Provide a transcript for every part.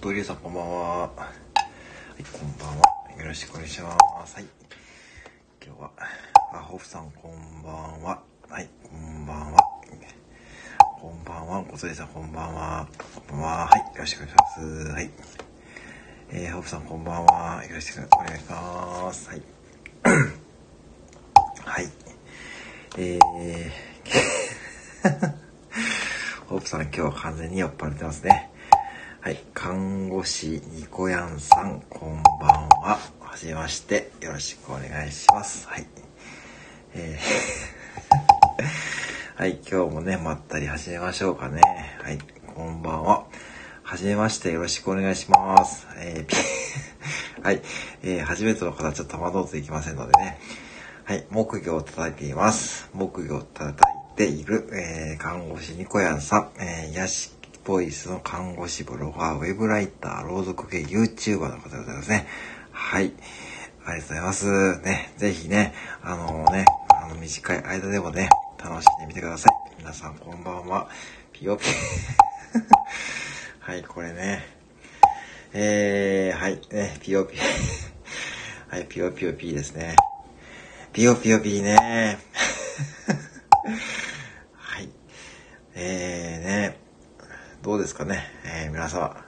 小鳥さんこんばんは。はい、こんばんは。よろしくお願いします。はい。今日は、アホフさんこんばんは。はい、こんばんは。こんばんは。小鳥さんこんばんは。こんばんは。はい、よろしくお願いします。はい。えー、ホフさんこんばんは。よろしくお願いします。はい。はい。えー、ホープさん今日は完全に酔っ払ってますね。はい。看護師ニコヤンさん、こんばんは。はじめまして。よろしくお願いします。はい。えー はい。今日もね、まったり始めましょうかね。はい。こんばんは。はじめまして。よろしくお願いします。えーピ はい。えー初めての方、ちょっと戸惑うといけませんのでね。はい。木魚を叩いています。木魚を叩いている、えー看護師ニコヤンさん、えー、癒しボイスの看護師ブロガー、ウェブライター、朗読系 YouTuber の方でございますね。はい。ありがとうございます。ね、ぜひね、あのね、あの短い間でもね、楽しんでみてください。皆さんこんばんは。ピヨピ。はい、これね。えー、はい、ね、ピヨピ。はい、ピヨピヨピーですね。ピヨピヨピーね。はい。えーね、どうですかね、えー皆様。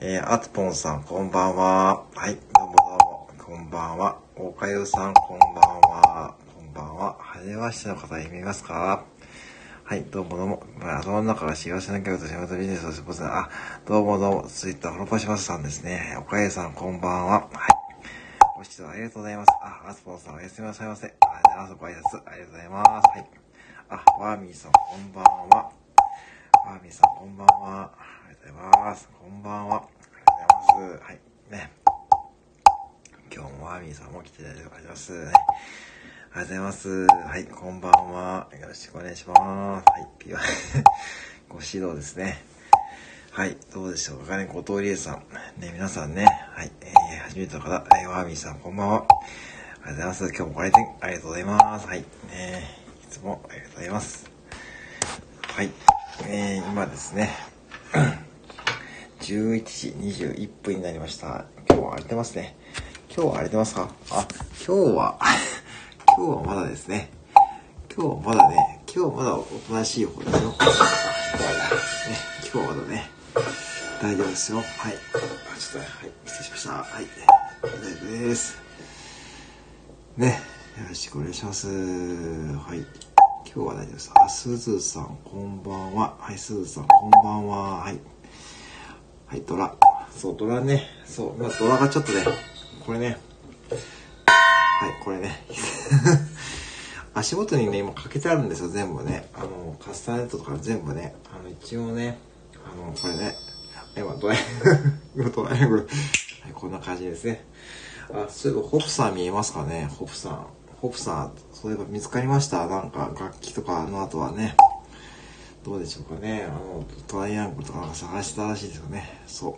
えー、あつぽんさん、こんばんは。はい、どうもどうも、こんばんは。おかゆさん、こんばんは。こんばんは。はじめましての方いますか？はい、どうもどうも。まあ、頭の中が幸せな曲と仕事ビジネスをしますあ、どうもどうも。ツイッターフォローしますさんですね。おかゆさん、こんばんは。はい。ご視聴ありがとうございます。あ、アスポンさんおやすみなさいませ。ありがとうご。挨拶ありがとうございます。はい。あ、ワーミーさん、こんばんは。ワーミーさん、こんばんは。ありがとうございます。こんばんは。ありがとうございます。はい。ね。今日もワーミーさんも来ていただいてありがとうございます。ね。ありがとうございます。はい、こんばんは。よろしくお願いします。はい、ピュア ご指導ですね。はい、どうでしょうかね、後藤理恵さん。ね、皆さんね、はい、えー、初めての方、えー、ワーミーさん、こんばんは。ありがとうございます。今日もご来店ありがとうございます。はい、ね、いつもありがとうございます。はい、えー、今ですね、11時21分になりました。今日は荒れてますね。今日は荒れてますか？あ、今日は、今日はまだですね。今日はまだね、今日はまだおとなしい方ですよ。ね、今日はまだね、大丈夫ですよ。はい。あ、ちょっと、はい、失礼しました。はい。大丈夫です。ね、よろしくお願いします。はい。今日は大丈夫です。あ、すずさん、こんばんは。はい、すずさん、こんばんは。はい。はい、ドラ。そう、ドラね。そう、まあ、ドラがちょっとね、これね。はい、これね。足元にね、今かけてあるんですよ、全部ね。あの、カスタネットとか全部ね。あの、一応ね、あの、これね、今ドラえ、今ドラえもん。はい、こんな感じですね。あ、そういえばホプさん見えますかね？ホプさん。ホプさん、そういえば見つかりました？なんか楽器とかあの後はね。どうでしょうかねあの、トライアングルとか探したらしいですよね。そう。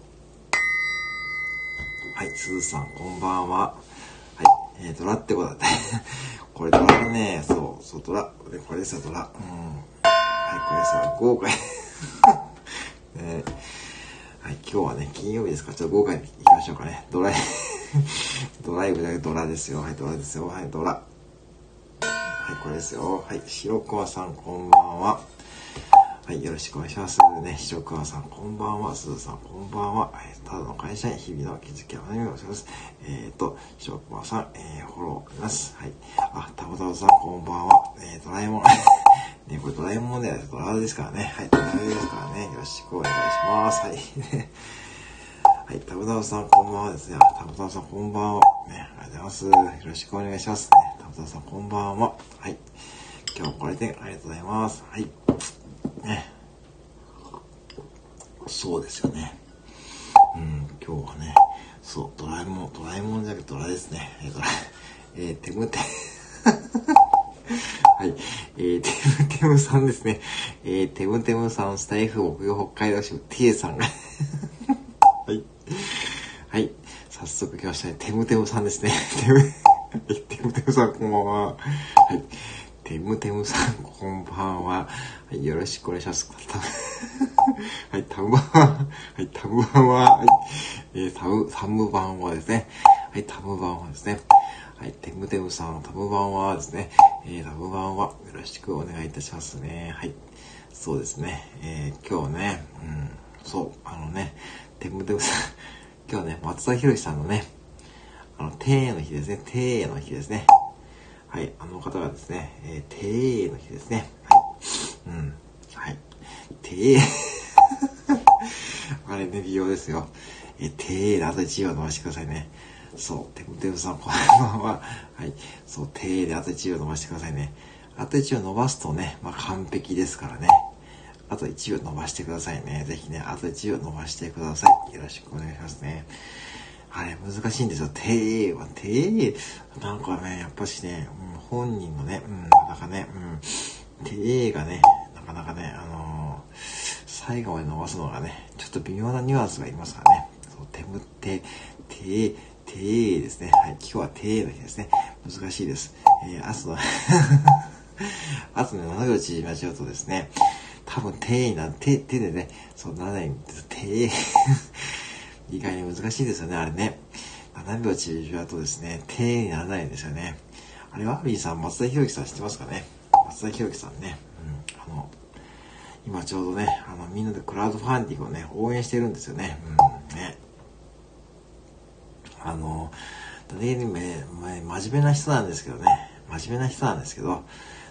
はい、すずさん、こんばんは。はい、えー、ドラってことだって。これドラだね。そう、そう、ドラ。これですよ、ドラ。うん。はい、これさ、豪華。ね、はい、今日はね、金曜日ですから、ちょっと豪華に行きましょうかね。ドライ ドライブだけドラですよ。はい、ドラですよ。はい、ドラ。はい、これですよ。はい、白川さん、こんばんは。はい、よろしくお願いします。ね、白川さん、こんばんは。すずさん、こんばんは。えー、ただの会社員、日々の気づきを何をします。えっ、ー、と、白川さん、えー、フォローあります。はい。あ、たぼたぼさん、こんばんは。えー、ドラえもん。ね、これドラえもんではドラですからね。はい、ドラえですからね。よろしくお願いします。はい。はい、たぶたぶさん、こんばんはですね。たぶたぶさん、こんばんは。ね、ありがとうございます。よろしくお願いします。ね、たぶたぶさん、こんばんは。はい。今日これでありがとうございます。はい。ね。そうですよね。うん、今日はね、そう、ドラえもん、ドラえもんじゃなくてドラですね。えー、ドラ、えー、てむて、はい。えー、てむてむさんですね。えー、てむてむさん、スタイフ、木曜北海道市、てえさんが はい。早速来ましたね。てむてむさんですね。てむ、てむてむさん、こんばんは。はい。てむてむさん、こんばんは。はい、よろしくお願いします。はい、タムバンは、はい、タムバンは、はい、えー、タム、タムバンはですね。はい、タムバンはですね。はい、テムテムさん、タムバンはですね。えー、タムバンはよろしくお願いいたしますね。はい。そうですね。えー、今日ね、うん、そう、あのね、テムテムさん、今日ね、松田博さんのね、あの、テーの日ですね。テーの日ですね。はい、あの方がですね、えー、テーの日ですね。はい。うん。はい。テー。あれね、美容ですよ。えー、テーであと1秒伸ばしてくださいね。そう、テムテムさん、このまま、はい。そう、テーであと1秒伸ばしてくださいね。あと1秒伸ばすとね、まあ完璧ですからね。あと1秒伸ばしてくださいね。ぜひね、あと1秒伸ばしてください。よろしくお願いしますね。あれ、難しいんですよ。てーは、てー。なんかね、やっぱしね、うん、本人のね、うん、なかなかね、うん、てーがね、なかなかね、あのー、最後まで伸ばすのがね、ちょっと微妙なニュアンスがいますからね。そう、てむって、てー、てーですね。はい、今日はてーの日ですね。難しいです。えー、あと、あとね、7秒縮めちゃうとですね、多分、てーにな、て、てでね、そうならないんです。てー。意外に難しいですよね、あれね。7秒縮めだとですね、てーにならないんですよね。あれ、ワービーさん、松田博樹さん知ってますかね？松田博樹さんね。うん、あの、今ちょうどね、あの、みんなでクラウドファンディングをね、応援してるんですよね。うん、ね。あの、ね、真面目な人なんですけどね、真面目な人なんですけど、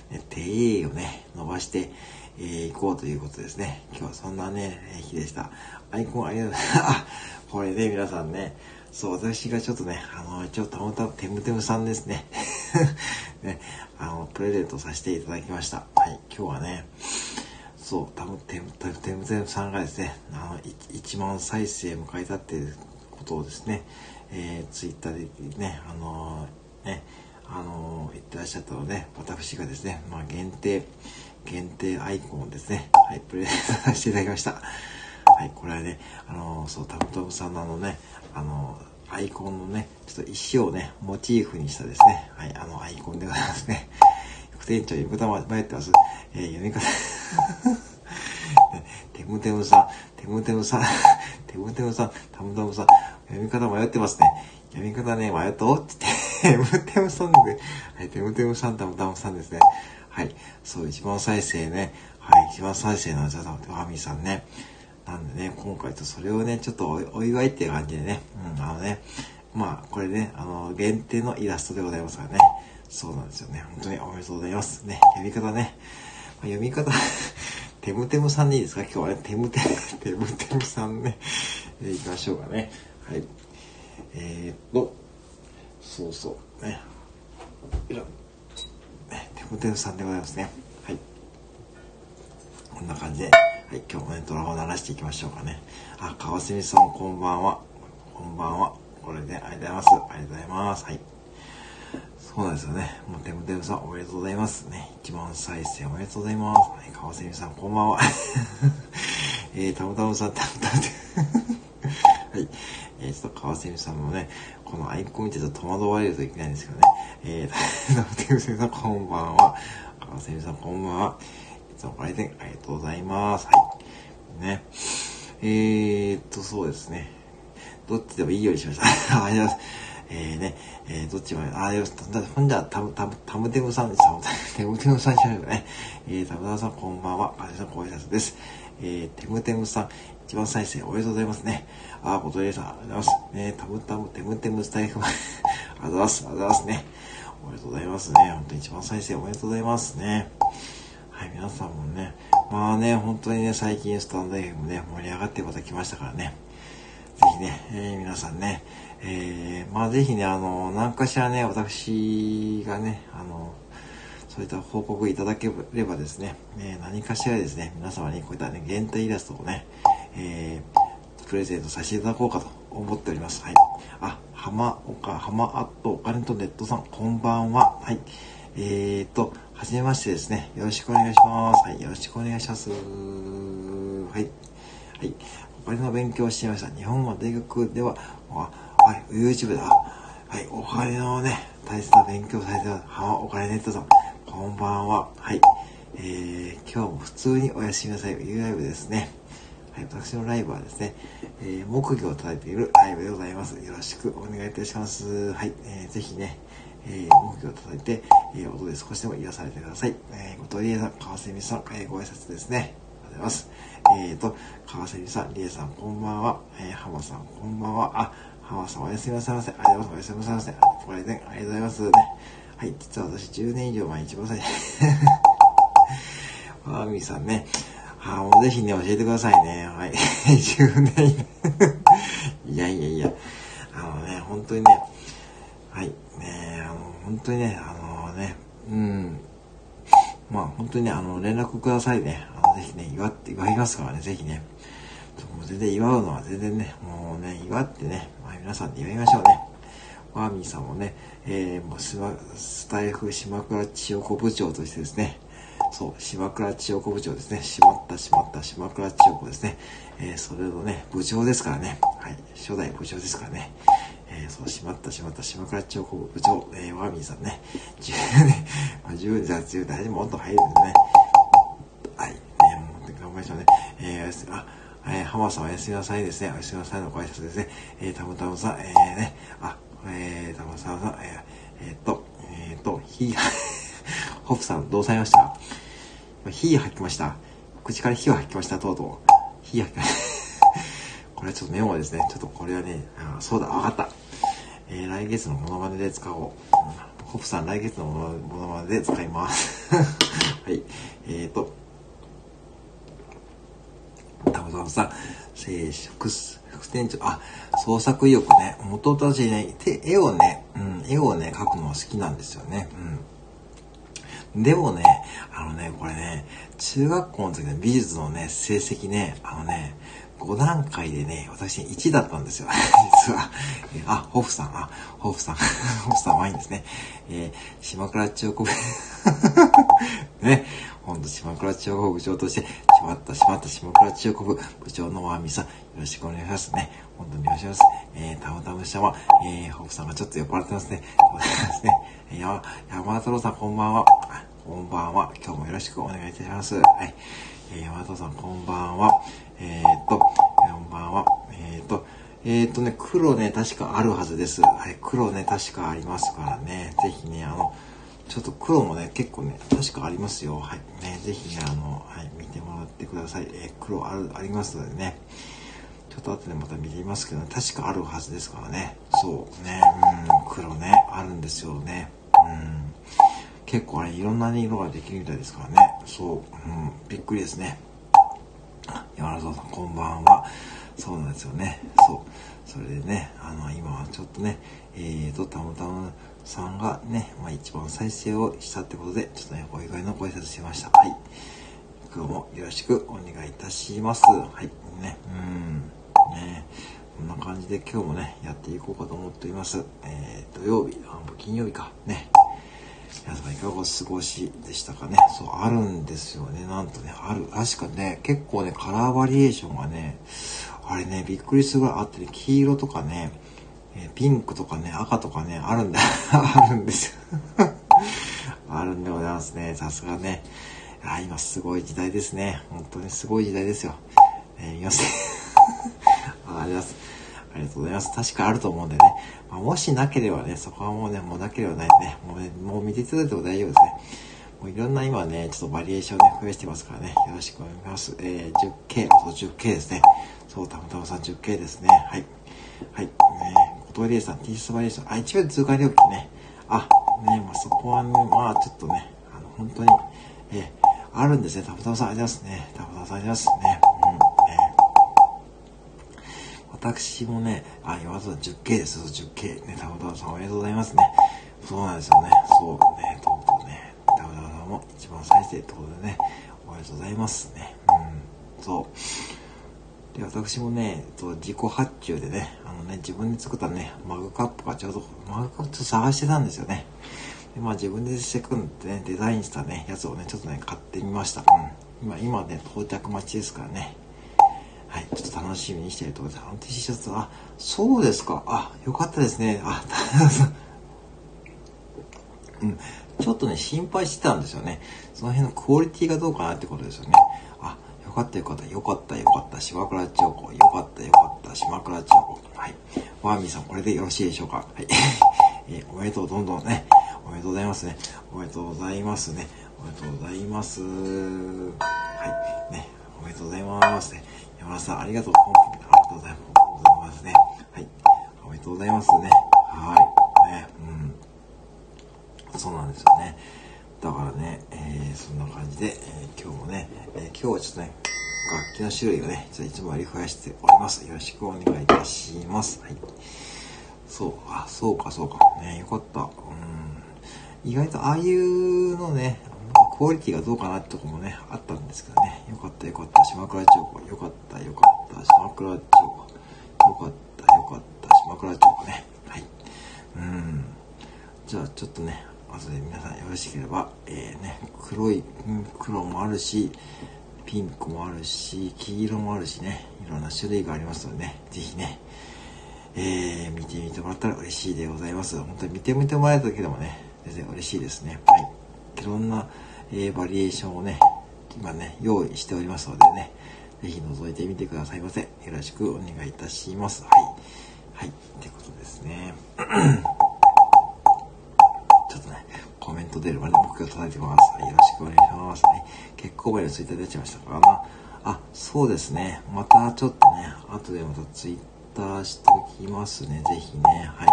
ね、手をね、伸ばして、えー、行こうということですね。今日はそんなね、日でした。アイコンありがとうございます。あ、これね、皆さんね、そう、私がちょっとね、あの、ちょっとたまたまテムテムさんですね。ね、あの、プレゼントさせていただきました。はい、今日はね、そう、たぶんテムテムテムさんがですね、あの、1万再生迎えたっていうことをですね、えー、ツイッターでね、あのー、ね、あのー、言ってらっしゃったので、私がですね、まあ、限定、限定アイコンをですね、はい、プレゼントさせていただきました。はい、これはね、あのそう、タムトムさんのあのね、あのアイコンのね、ちょっと石をね、モチーフにしたですね、はい、あの、アイコンでございますね。副店長、横田迷ってます。えー、読み方テムテムさん、テムテムさん、テムテムさん、タムタムさん、読み方迷ってますね。読み方ね、迷ったおって言って、テムテムさんで、はい、テムテムさん、タムタムさんですね。はい。そう、一番再生ね。はい、一番再生のじゃあ、ファミさんね。なんでね、今回とそれをね、ちょっとお祝いっていう感じでね、うん、あのね、まあ、これね、あの、限定のイラストでございますからね。そうなんですよね。本当におめでとうございます。ね、読み方ね。まあ、読み方 テムテムさんでいいですか？今日はね、テムテム、テムテムさんね、え、行きましょうかね。はい。えー、っと、そうそう、ね。よね、テムテムさんでございますね。はい。こんな感じで。はい。今日もね、ドラマを鳴らしていきましょうかね。あ、川澄さん、こんばんは。こんばんは。これで、ありがとうございます。ありがとうございます。はい。そうなんですよね。もう、テムテムさん、おめでとうございます。ね、1万再生おめでとうございます。はい、川澄さん、こんばんは。えー、たむたむさん、たむたむはい。えー、ちょっと川澄さんもね、このアイコン見てちょっと戸惑われるといけないんですけどね。えー、たむたむさん、こんばんは。川澄さん、こんばんは。いつもご来店ありがとうございます。はい。ね。えー、っと、そうですね。どっちでもいいようにしました。ありがとうございます。えー、ね、えー、どっちも、あ、よし、ほんじゃ、たぶ、たぶ、たむてむさんでした。てむてむさんじゃないかね。えー、たむたさん、こんばんは。あじさん、ご挨拶です。えー、てむてむさん、一番再生おめでとうございますね。あ、ボトレーさん、ありがとうございます。ね、たむたむ、てむてむスタイフ、ありがとうございます。ありがとうございますね。おめでとうございますね。本当に一番再生おめでとうございますね。はい、皆さんもね、まあね、本当にね、最近スタンド FM ね、盛り上がってまた来ましたからね。ぜひね、えー、皆さんね、えー、まあぜひね、あの、何かしらね、私がね、あの、そういった報告いただければですね、えー、何かしらですね、皆様にこういったね、限定イラストをね、えー、プレゼントさせていただこうかと思っております。はい。あ、浜岡、浜アットお金とネットさん、こんばんは。はい。えーと、はじめましてですね。よろしくお願いします。はい。よろしくお願いします。はい。はい。お金の勉強をしていました。日本は大学では、はい、YouTube だ。はい、お金のね、大切な勉強されてる、はお金ネットさん、こんばんは。はい、えー、今日も普通におやすみなさい。U ライブですね。私のライブはですね、えー、木魚を叩いているライブでございます。よろしくお願いいたします。はい、えー、ぜひね、えー、木魚を叩いて、えー、音で少しでも癒されてください。えー、ごとりえさん、川瀬美さん、えー、ご挨拶ですね。ありがとうございます。えーと、川瀬美さん、りえさん、こんばんは。えー、浜さん、こんばんは。あ、浜さん、おやすみなさいませ。ありがとうございます。おやすみなさいませ。これね、ありがとうございます。ね。はい、実は私10年以上前一番最初。マミさんね。あ、もうぜひね、教えてくださいね。はい。10年 いやいやいや。あのね、本当にね、はい。ねあの、本当にね、あのね、うん。まあ、本当にね、あの、連絡くださいね。あの、ぜひね、祝って、祝いますからね、ぜひね。もう全然祝うのは全然ね、もうね、祝ってね、まあ、皆さんで祝いましょうね。ワーミーさんもね、えー、もうススタイフ島倉千代子部長としてですね、そう、島倉千代子部長ですね。しまったしまった島倉千代子ですね。えー、それのね、部長ですからね。はい、初代部長ですからね。えー、そう、しまったしまった島倉千代子部長、えー、ワーミーさんね。10年、まあ、10年10年、もっと入るんでね。はい、ね、もう頑張りましょうね。えー、あ、えー、浜さんおやすみなさいですね。おやすみなさいのご挨拶ですね。えー、たむたむさん、えー、ね、あ、えー、たむさんさん、えー、えー、っと、えー、っと、ひー、ホップさん、どうされました？火吐きました。口から火を吐きました、とうとう。火吐きました。これはちょっとメモですね。ちょっとこれはね、あそうだ、わかった。えー、来月のモノマネで使おう。ホップさん、来月のモノマネで使います。はい。えーと、たまたまさん、えー、副、副店長、あ、創作意欲ね。元たちね、絵をね、うん、絵をね、描くのは好きなんですよね。うん。でもね、あのね、これね、中学校の時の美術のね、成績ね、あのね、5段階でね、私1だったんですよ。実は。あ、ホフさん、あ、ホフさん、ホフさんワインですね。えー、島倉千代子部、ね、ほんと島倉千代子部長として、しまった、しまった島倉千代子部部長のワーミさん、よろしくお願いしますね。本当にお願いします。えー、たむたむ様、えー、ホフさんがちょっと酔っ払ってますね。ございますね。や、山田太郎さんこんばんは。こんばんは。今日もよろしくお願いいたします。はい。えー、山田太郎さんこんばんは。えー、っと、こんばんは。えー、っと、えー、っとね、黒ね、確かあるはずです。はい、黒ね、確かありますからね。ぜひね、あの、ちょっと黒もね、結構ね、確かありますよ。はい。ね、ぜひね、あの、はい、見てもらってください。えー、黒ある、ありますのでね。ちょっと後でまた見てみますけど、ね、確かあるはずですからね。そうね、うん、黒ね、あるんですよね。うん。結構あれ、いろんな、ね、色ができるみたいですからね。そう、うん、びっくりですね。山田さん、こんばんは。そうなんですよね。そう。それでね、あの、今はちょっとね、えーと、たむたむさんがね、まあ一番再生をしたってことで、ちょっとね、お祝いのご挨拶しました。はい。今日もよろしくお願いいたします。はい。ね。うん。ね。こんな感じで今日もね、やっていこうかと思っております。えー、土曜日、あ、金曜日か。ね。皆様いかがお過ごしでしたかね。そう、あるんですよね。なんとね、ある。確かね、結構ね、カラーバリエーションがね、あれね、びっくりするぐらいあってね、黄色とかね、えピンクとかね、赤とかね、あるんだ、あるんですよ。あるんでございますね。さすがね。あ今すごい時代ですね。本当にすごい時代ですよ。えー、見ます ありがとうございます。ありがとうございます。確かあると思うんでね。まあ、もしなければね、そこはもうね、もうなければないね。もうね、もう見ていただいても大丈夫ですね。もういろんな今ね、ちょっとバリエーションね、増やしてますからね。よろしくお願いします。えー、10K、そう、10K ですね。そう、たまたまさん 10K ですね。はい。はい。ね、小峠さん、T スバリエーション。あ、1秒通過料金ね。あ、ね、まあそこはね、まあちょっとね、あの、本当に、えー、あるんですね。たまたまさんありますね。たまたまさんありがとうございますね。私もね、あ、岩田さん 10K です。10K。ね、タブタさんおめでとうございますね。そうなんですよね。そうね、とうとうね、タブタさんも一番再生ってことでね、おめでとうございますね。うん、そう。で、私もね、えっと自己発注でね、あのね、自分で作ったね、マグカップがちょうど、マグカップ探してたんですよね。で、まあ自分でしてくんでね、デザインしたね、やつをね、ちょっとね、買ってみました。うん。今、今ね、到着待ちですからね。はい、ちょっと楽しみにしてるところです。あの T シャツ、あ、そうですか。あ、よかったですね。あ、うん、ちょっとね、心配してたんですよね。その辺のクオリティがどうかなってことですよね。よかったよかった、よかったよかった、島倉千代子、よかったよかった、島倉千代子。はい。ワーミーさん、これでよろしいでしょうか？はい。えー、おめでとう、どんどんね。おめでとうございますね。おめでとうございますね。おめでとうございます。はい。ね。おめでとうございますね。山田さん、ありがとう。ありがとうございますね。はい。おめでとうございますね。はい。ね、うん。そうなんですよね。だからね、ー、そんな感じで、えー、今日もね、えー、今日はちょっとね、楽器の種類をね、いつもより増やしております。よろしくお願いいたします。はい。そう、あ、そうか、そうか。ね、よかった。うん。意外とああいうのね、クオリティがどうかなってとこもね、あったんですけどね。よかったよかった。島倉町子。よかったよかった。島倉町子。よかったよかった。島倉町子ね。はい。うん。じゃあちょっとね、後で皆さんよろしければ、えー、ね、黒い、黒もあるし、ピンクもあるし、黄色もあるしね、いろんな種類がありますのでね、ぜひね、えー、見てみてもらったら嬉しいでございます。本当に見てみてもらえただけでもね、全然嬉しいですね。はい。いろんな、えー、バリエーションをね、今ね、用意しておりますのでね、ぜひ覗いてみてくださいませ。よろしくお願いいたします。はい。はい。ってことですね。コメント出るまで目標叩いてます。よろしくお願いします。はい。結構前のツイッター出ちゃいましたからな。あ、そうですね。またちょっとね、後でまたツイッターしておきますね。ぜひね。はい。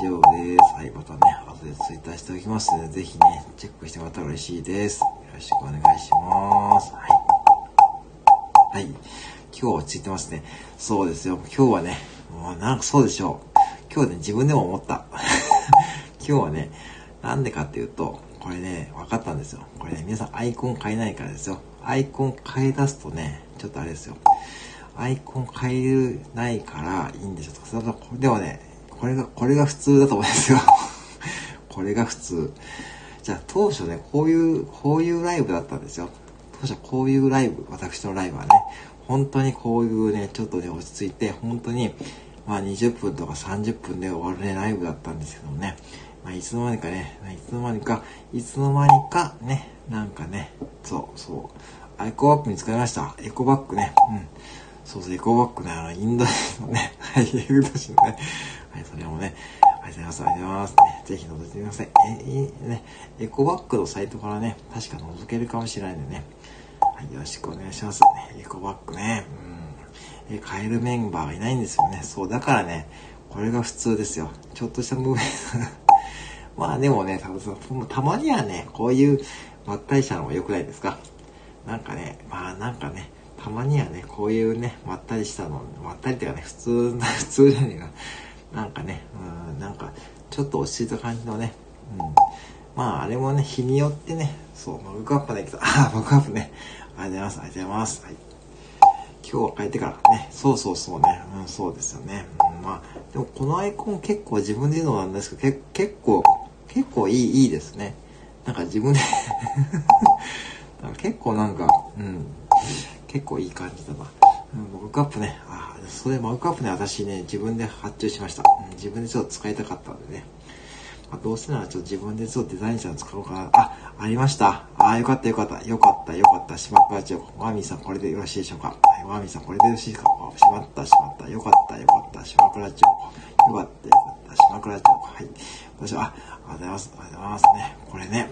大丈夫です。はい。またね、後でツイッターしておきますので、ぜひね、チェックしてもらったら嬉しいです。よろしくお願いします。はい。はい。今日は落ち着いてますね。そうですよ。今日はね、もうなんかそうでしょう。今日ね、自分でも思った。今日はね、なんでかっていうと、これね、分かったんですよ。これね、皆さんアイコン変えないからですよ。アイコン変え出すとね、ちょっとあれですよ。アイコン変えないからいいんですよ。でもね、これが、これが普通だと思うんですよ。これが普通。じゃあ当初ね、こういう、こういうライブだったんですよ。当初こういうライブ、私のライブはね、本当にこういうね、ちょっとね、落ち着いて、本当に、まあ20分とか30分で終わるね、ライブだったんですけどもね、まあいつの間にかね、いつの間にか、いつの間にかね、なんかね、そう、そう、エコバッグ見つかりました。エコバッグね、うん。そうそう、エコバッグね、あの、インド人のね、はい、エグドシのね、はい、それもね、ありがとうございます。ありがとうございます。ね、ぜひ覗いてみなさい。え、いいね、エコバッグのサイトからね、確か覗けるかもしれないんでね。はい、よろしくお願いします。エコバッグね。うん。え、買えるメンバーがいないんですよね。そう、だからね、これが普通ですよ。ちょっとしたムーブメント。まあでもね、多分たまにはね、こういうまったりしたのも良くないですか？なんかね、まあなんかね、たまにはね、こういうね、まったりしたの、まったりっていうかね、普通な、普通じゃねえか。なんかね、うん、なんか、ちょっと落ち着いた感じのね、うん、まあ、あれもね、日によってね、そう、マグカップね、あ、マグカップね。ありがとうございます。ありがとうございます。はい。今日は帰ってからね、そうそうそうね、うん、そうですよね。うん、まあ、でもこのアイコン結構自分で言うのなんですけど、け結構、結構いい、いいですね。なんか自分で 結構なんか、うん、結構いい感じだな。うん、マグカップね、ああ、それマグカップね、私ね、自分で発注しました。うん、自分でちょっと使いたかったんでね。まあ、どうせならちょっと自分でちょっとデザインしたの使おうかな。あ、ありました。ああ、よかったよかった。よかったよかった。しまったちょ。ワーミーさんこれでよろしいでしょうか。はい、ワーミーさんこれでよろしいですか。しまったしまった。よかったよかった。島倉町。よかったよかった。島倉町。はい。私は、あ、ありがとうございます。ありがとうございますね。これね。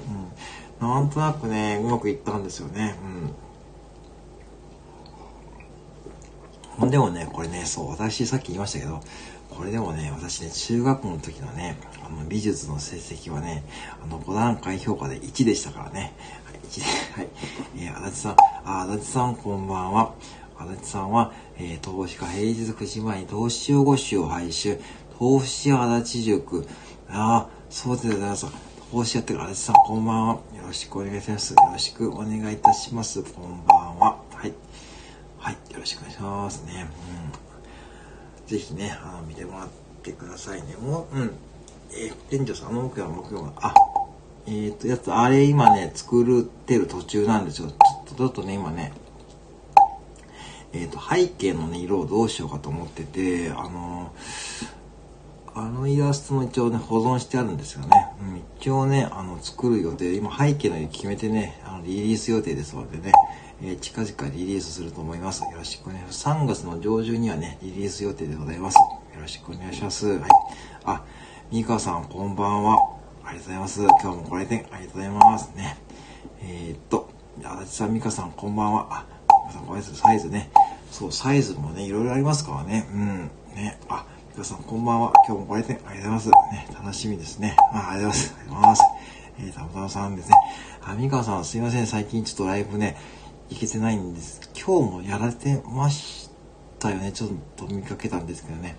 うん。なんとなくね、うまくいったんですよね。うん。でもね、これね、そう、私さっき言いましたけど、これでもね、私ね、中学校の時のね、あの、美術の成績はね、あの、5段階評価で1でしたからね。はい、1で、はい。えー、足立さん、あ、足立さんこんばんは。足立さんは、えー、投資家平日9時前に投資用語集を配信収、投資足立塾。ああ、そうでございます。投資やってる足立さんこんばんは。よろしくお願いします。よろしくお願いいたします。こんばんは。はい。はい、よろしくお願いしますね。うんぜひね、あの、見てもらってくださいね。もう、うん。えー、店長さん、あの奥は木曜あ、えっ、ー、と、やつ、あれ今ね、作ってる途中なんですよ。ちょっと、ちょっとね、今ね、えっ、ー、と、背景のね、色をどうしようかと思ってて、あのあのイラストも一応ね、保存してあるんですよね。うん、一応ね、あの、作る予定、今背景の色決めてね、あの、リリース予定ですのでね、えー、近々リリースすると思います。よろしくお願いします。3月の上旬にはね、リリース予定でございます。よろしくお願いします。はい。あ、ミカさん、こんばんは。ありがとうございます。今日もご来店ありがとうございますね。えー、っと、足立さん、ミカさん、こんばんは。あ、ミカさん、ごめんなさい。サイズね。そう、サイズもね、いろいろありますからね。うん。ね。あ、ミカさん、こんばんは。今日もご来店ありがとうございます。ね、楽しみですね。あ、ありがとうございます。ありがとうございます。えー、たまたまさんですね。あ、ミカさん、すいません。最近ちょっとライブね、行けてないんです。今日もやられてましたよね。ちょっと見かけたんですけどね。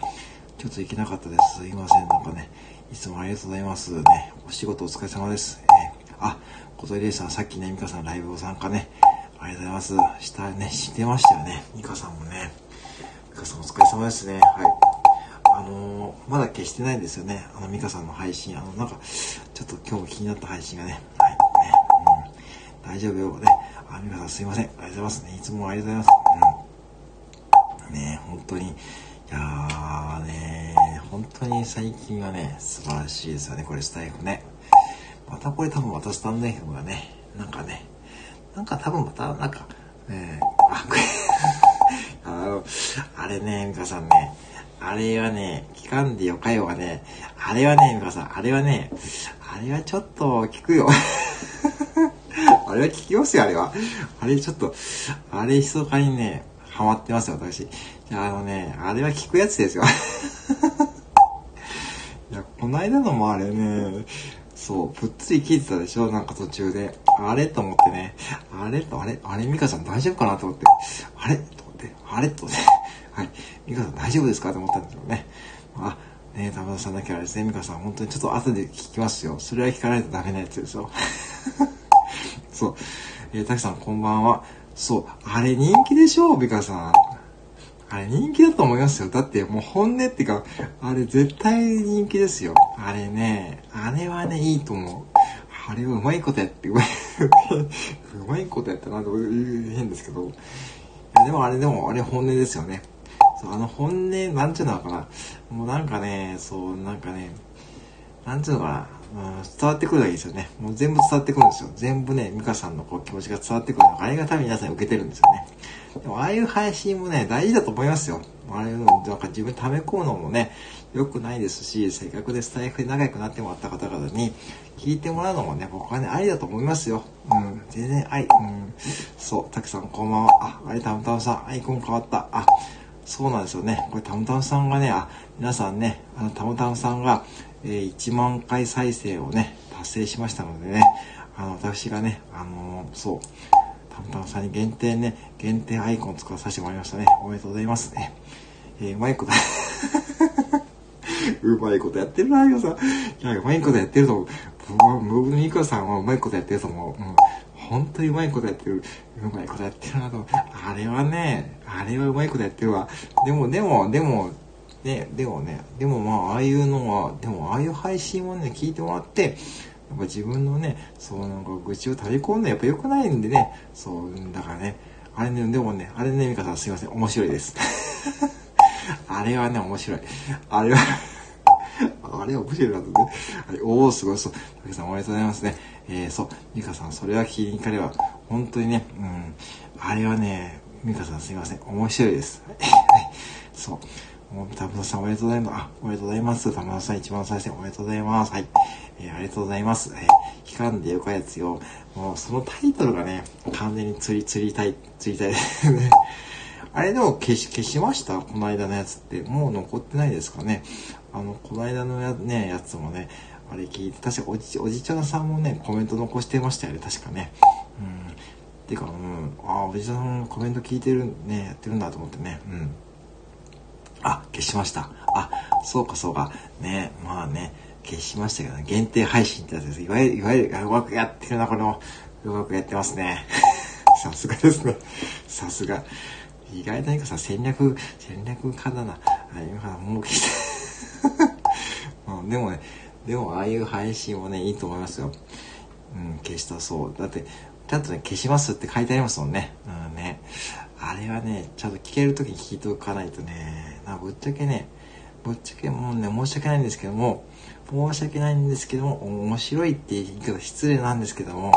ちょっと行けなかったです。すいません。なんかね、いつもありがとうございますね。お仕事お疲れ様です。えー、あ、小鳥レイさん、さっきね、ミカさんライブを参加ね、ありがとうございます。したね、してましたよね。ミカさんもね。ミカさんお疲れ様ですね。はい。あのー、まだ消してないんですよね。あの、ミカさんの配信。あの、なんか、ちょっと今日も気になった配信がね。はい。ね。うん。大丈夫よ。ね。あ、皆さんすいません。ありがとうございますね。いつもありがとうございます。うん。ね本当に。いやーね本当に最近はね、素晴らしいですよね。これスタイフね。またこれ多分またスタンド FM がね、なんかね、なんか多分また、なんか、ねあ、これ あの、あれね、ミカさんね、あれはね、聞かんでよかよはね、あれはね、ミカさん、あれはね、あれはちょっと聞くよ。あれは聞きますよ、あれは。あれちょっと、あれ密かにね、ハマってますよ、私。あのね、あれは聞くやつですよ。いや、こないだのもあれね、そう、ぷっつり聞いてたでしょなんか途中で。あれと思ってね。あれと、あれあれ、ミカさん大丈夫かなと思って。あれと思って。あれとね。はい。ミカさん大丈夫ですか？と思ったんですけどね。あ、ね玉田村さんだけはですね、ミカさん本当にちょっと後で聞きますよ。それは聞かないとダメなやつですよ。そう。えー、たくさんこんばんは。そう。あれ人気でしょ美香さん。あれ人気だと思いますよ。だってもう本音っていうか、あれ絶対人気ですよ。あれね、あれはね、いいと思う。あれはうまいことやって、うまい、うまいことやったなと言う変ですけど。いやでもあれでも、あれ本音ですよね。あの本音、なんちゅうのかな。もうなんかね、そう、なんかね、なんちゅうのかな。うん伝わってくるわけですよね。もう全部伝わってくるんですよ。全部ね、美香さんのこう気持ちが伝わってくるのが、あれが多分皆さんに受けてるんですよね。でも、ああいう配信もね、大事だと思いますよ。あれの、なんか自分溜め込むのもね、良くないですし、せっかくでスタイフで仲良くなってもらった方々に、聞いてもらうのもね、僕はね、ありだと思いますよ。うん、全然愛。うん、そう、たくさんこんばんは。あ、あれ、たむたむさん、アイコン変わった。あ、そうなんですよね。これ、たむたむさんがね、あ、皆さんね、あの、たむたむさんが、えー、1万回再生をね、達成しましたのでね、あの、私がね、あのー、そう、たむたむさんに限定ね、限定アイコン使わさせてもらいましたね。おめでとうございます。えー、うまいこと うまいことやってるな、よさん。いや、うまいことやってると思う。僕のミカさんはうまいことやってると思う。うん。本当にうまいことやってる。うまいことやってるなと。あれはね、あれはうまいことやってるわ。でも、でも、でも、ね、でもね、でもまあ、ああいうのは、でもああいう配信をね、聞いてもらって、やっぱ自分のね、そうなんか愚痴を垂れ込んでやっぱ良くないんでね、そう、だからね、あれね、でもね、あれね、ミカさんすいません、面白いです。あれはね、面白い。あれは あれ面白いなとね。はい、おー、すごいそう。竹さんおめでとうございますね。えー、そう、ミカさん、それは聞きに行かれば、本当にね、うん、あれはね、ミカさんすいません、面白いです。そう。もう、田村さんおめでとうございます。あ、おめでとうございます。田村さん一番最初おめでとうございます。はい。えー、ありがとうございます。えー、期間でよかやつよ。もう、そのタイトルがね、完全に釣り、釣りたい、釣りたいですね。あれでも消し、消しました？この間のやつって。もう残ってないですかね？あの、この間のや,、ね、やつもね、あれ聞いて、確かおじ、おじちゃんさんもね、コメント残してましたよね、確かね。うん。てか、うん、ああ、おじちゃんさんコメント聞いてる、ね、やってるんだと思ってね。うん。あ、消しました。あ、そうかそうか。ね、まあね、消しましたけどね、限定配信ってやつです。いわゆる、いわゆる、うまくやってるな、この、うまくやってますね。さすがですね。さすが。意外と何かさ、戦略、戦略家だな。あ、今、もう消して うん、でもね、でもああいう配信もね、いいと思いますよ。うん、消したそう。だって、ちゃんとね、消しますって書いてありますもんね。うんね。あれはね、ちゃんと聞けるときに聞いておかないとね、なぶっちゃけね、ぶっちゃけもうね、申し訳ないんですけども、申し訳ないんですけども、面白いって言い方失礼なんですけども、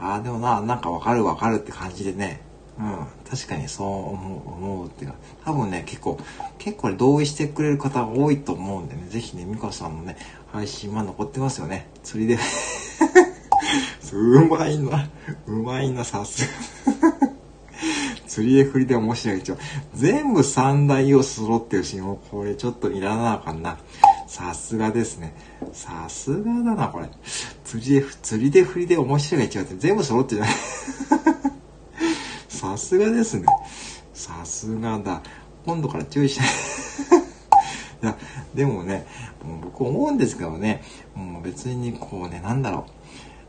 ああ、でもな、なんかわかるわかるって感じでね、うん、確かにそう思う、思うっていうか、多分ね、結構、結構同意してくれる方が多いと思うんでね、ぜひね、ミカさんのね、配信ま残ってますよね。釣りで うまいな、うまいな、さすが。釣りで振りで面白い。一応、全部三大要素揃ってるし、もうこれちょっといらなあかんな。さすがですね。さすがだな、これ。釣りで、釣りで振りで面白いが違って全部揃ってるじゃない。さすがですね。さすがだ。今度から注意しない。いや、でもね、もう僕思うんですけどね、もう別にこうね、なんだろ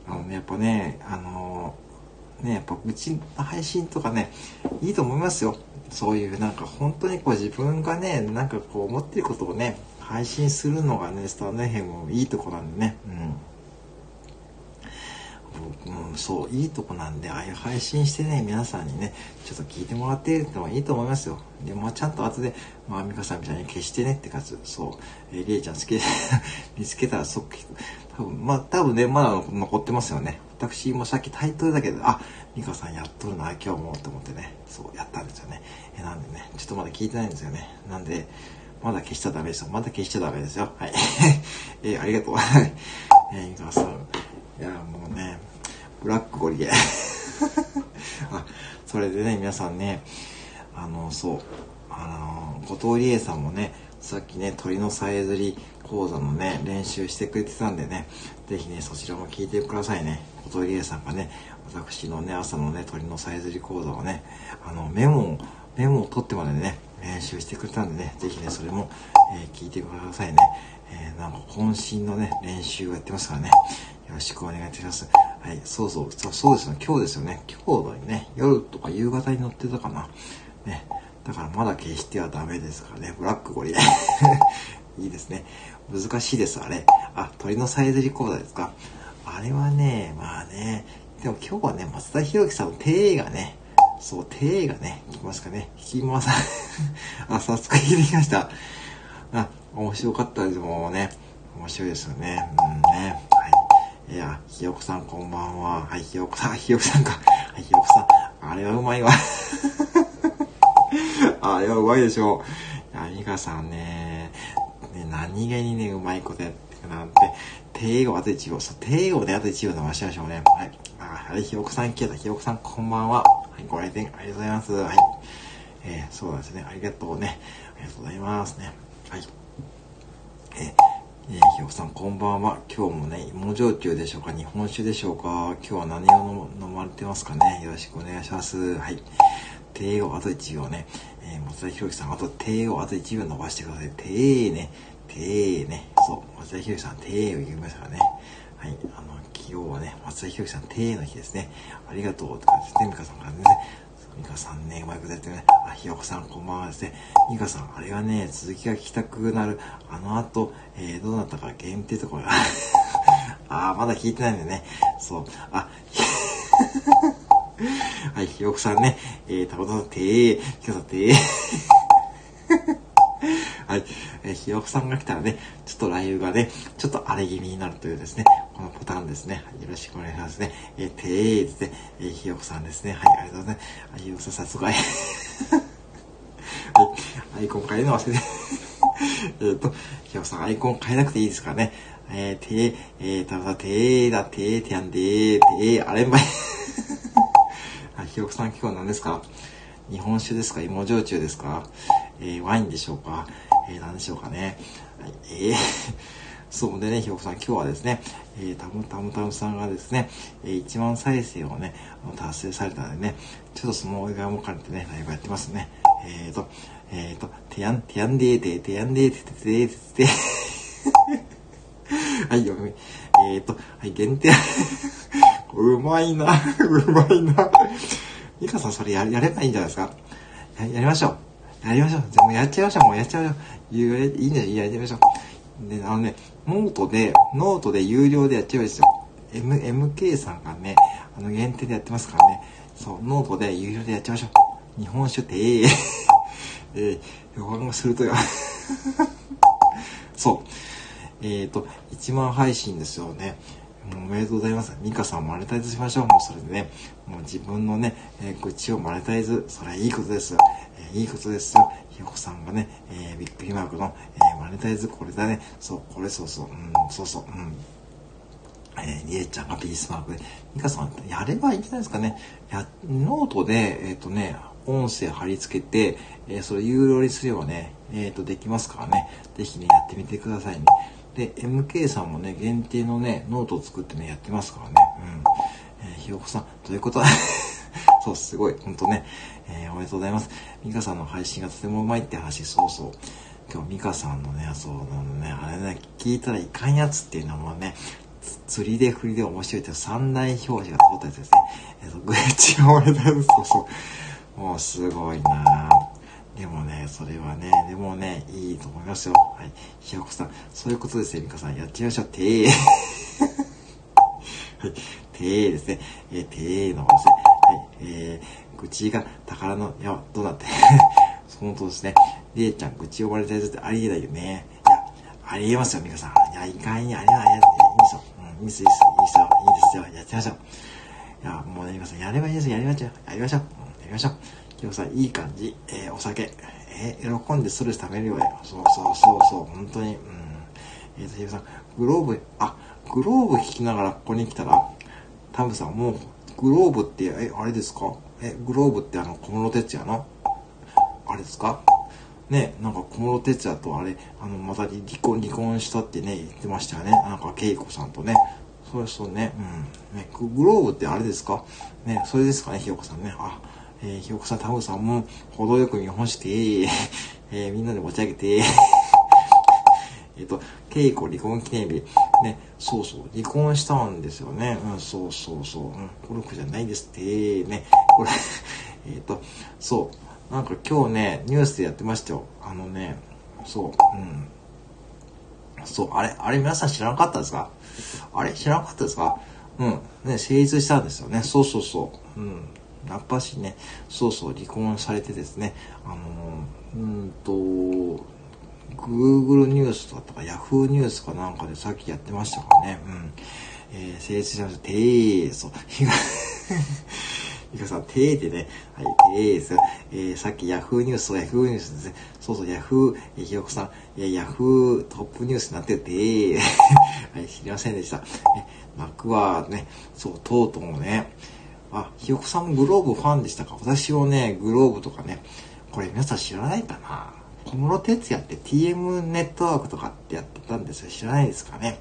う。あのね、やっぱね、あのー、ね、やっぱうちの配信とかね、いいと思いますよ。そういうなんか本当にこう自分がね、なんかこう思ってることをね、配信するのがね、スタンドヘムいいとこなんでね。うん。うん、そう、いいとこなんで、ああいう配信してね、皆さんにね、ちょっと聞いてもらっているのはいいと思いますよ。で、まあちゃんと後で、まあ美香さんみたいに消してねってかつ、そう、えー、りえちゃん好きで見つけたら即聞く。多分、まあ多分ね、まだ残ってますよね。私もさっきタイトルだけど、あ、美香さんやっとるな、今日もと思ってね、そうやったんですよね。えなんでね、ちょっとまだ聞いてないんですよね。なんで、まだ消しちゃダメですよ。まだ消しちゃダメですよ。はい。えー、ありがとう。えー、美香さん。いや、もうね、ブラックゴリエ あ、それでね、皆さんね、あの、そう、あの、後藤理恵さんもね、さっきね、鳥のさえずり講座のね、練習してくれてたんでね、ぜひね、そちらも聞いてくださいね。後藤理恵さんがね、私のね、朝のね、鳥のさえずり講座をね、あの、メモを、メモを取ってまでね、練習してくれたんでね、ぜひね、それも、えー、聞いてくださいね。えー、なんか渾身のね、練習をやってますからね。よろしくお願いいたします。はい、そうそう、そうですよ、今日ですよね。今日のね、夜とか夕方に乗ってたかな。ね。だからまだ消してはダメですからね。ブラックゴリラ。いいですね。難しいです、あれ。あ、鳥のさえずり講座ですか。あれはね、まあね、でも今日はね、松田博樹さんの手がね、そう、手がね、聞きますかね。聞きます。あ、早速聞いてきました。あ、面白かったです、もうね。面白いですよね。うんね。はいいや、ひよこさんこんばんは。はい、ひよこさん、ひよこさんか。はい、ひよこさん。あれはうまいわ。あれはうまいでしょう。いや、ミカさんね、ね何気にね、うまいことやってくなんて、帝語あと1号。そう、帝語であと1号伸ばしましょうね。はい。あ、はい、ひよこさん消えた。ひよこさんこんばんは。はい、ご来店ありがとうございます。はい。えー、そうなんですね。ありがとうね。ありがとうございますね。はい。えーえー、ひよさん、こんばんは。今日もね、芋焼酎でしょうか？日本酒でしょうか？今日は何を飲まれてますかね？よろしくお願いします。はい。手をあと1秒ね。えー、松田博樹さん、あと手をあと1秒伸ばしてください。手ね。手ね。そう。松田博樹さん、手を言いましたからね。はい、あの、昨日はね、松田博さん、定の日ですね。ありがとうとかですね、美香さんからね、美香さんね、うまいことやってね、あ、ひよこさんこんばんはですね。美香さん、あれはね、続きが聞きたくなる。あの後、えー、どうなったか限定とかが、あー、まだ聞いてないんだよね。そう。あ、はい、ひよこさんね、えー、たこさん、てー、ひよさん、てー。はい。えー、ひよこさんが来たらね、ちょっとライブがね、ちょっと荒れ気味になるというですね、このパターンですね。よろしくお願いしますね。えー、てーですね、えー、ひよこさんですね。はい、ありがとうございます。あ、ひよこさん、さすが。はい。アイコン変えるの忘れて。えっと、ひよこさん、アイコン変えなくていいですからね。えー、てー、えー、たぶん、てーだ、てー、てやんでー、てー、あれんばい。あ、ひよこさん、今日は何ですか？日本酒ですか？芋焼酎ですか？えー、ワインでしょうか？えー、何でしょうかね。はい、えー、そうでね、ひよこさん、今日はですね、えー、たむたむたむさんがですね、えー、1万再生をね、達成されたのでね、ちょっとそのお祝いも兼ねてね、ライブやってますね。えーと、えーと、てやん、てやんでーて、てやんでーて、てててて。はい、読み。えーと、はい、限定。うまいな、うまいな。ミカさん、それややればいいんじゃないですか。ややりましょう。やりましょう。じゃもうやっちゃいましょう。もうやっちゃいましょう。いいね、やりましょう。で、あのね、ノートで、ノートで有料でやっちゃうんですよ。M、MK さんがね、あの、限定でやってますからね。そう、ノートで有料でやっちゃいましょう。日本酒って、ええー、え、予感がするとよ。そう。えっ、ー、と、1万配信ですよね。もうおめでとうございます。ミカさんマネタイズしましょう。もうそれでね、もう自分のね、えー、愚痴をマネタイズ、それはいいことです。えー、いいことですよ。ひよこさんがね、えー、びっくりマークの、えー、マネタイズ、これだね。そう、これそうそう、うん、そうそう、うん。えー、りえちゃんがピースマークで、ミカさんやればいいんじゃないですかね。や、ノートで、えっ、ー、とね、音声貼り付けて、えー、それ有料にすればね、えっ、ー、と、できますからね。ぜひね、やってみてくださいね。で、MK さんもね、限定のね、ノートを作ってね、やってますからね。うん。えー、ひよこさん、ということは そう、すごい、ほんとね、えー、おめでとうございます。ミカさんの配信がとてもうまいって話、そうそう。今日ミカさんのね、そうなのね、あれね、聞いたらいかんやつっていうのもね、釣りで振りで面白いって三大表示が通ったやつですね。えっ、ー、と、グレッチが俺だそうそう。もうすごいなでもね、それはね、でもね、いいと思いますよ。はい。ひよこさん、そういうことですよ、ミカさん。やってみましょう。てー。はい。てーですね。えー、てーのですね。はい。えー、愚痴が宝の、いや、どうだって。そのとですね。りえちゃん、愚痴呼ばれたやつってありえないよね。いや、ありえますよ、ミカさん。いや、いかんや、あれは、いいいですよ。うん、いいです、いいです、いいですよ。いいですよ。やってみましょう。いや、もうね、ミカさん、やればいいですよ。やりましょう。やりましょう。うん、やりましょう。きょうさん、いい感じ。えー、お酒。えー、喜んでストレス溜めるよね。そうそうそうそう、本当に。うん。えーと、ひよさん、グローブ、あ、グローブ弾きながらここに来たら、タムさん、もう、グローブって、え、あれですか？え、グローブってあの、小室哲也の？あれですか？ね、なんか小室哲也とあれ、あの、また離婚、離婚したってね、言ってましたよね。なんか、恵子さんとね。そうそうね、うん。ね、グローブってあれですか？ね、それですかね、ひよこさんね。あ、えー、ひよこさん、タムさんも、程よく見本して、えー、みんなで持ち上げて、えっと、稽古離婚記念日。ね、そうそう、離婚したんですよね。うん、そうそうそう。うん、ゴルフじゃないですって、ね。これ えっと、そう。なんか今日ね、ニュースでやってましたよ。あのね、そう、うん。そう、あれ、あれ皆さん知らなかったですか？あれ知らなかったですか？うん。ね、成立したんですよね。そうそうそう。うん。やっぱしね、そうそう、離婚されてですね、あの、うんと、Google ニュースだったか Yahoo ニュースかなんかでさっきやってましたからね。うん。えー、成立しました。てーそう。ひが、ひがさん、てーってね。はい、てーす。えー、さっき Yahoo ニュース、Yahoo ニュースですね。そうそう、Yahoo、えー、ひよこさん、いや、Yahoo トップニュースになってるてー。はい、知りませんでした。え、幕はね、そう、とうとうね、あ、ひよこさんもグローブファンでしたか？私はね、グローブとかね、これ皆さん知らないかな？小室哲也って TM ネットワークとかってやってたんですよ。知らないですかね？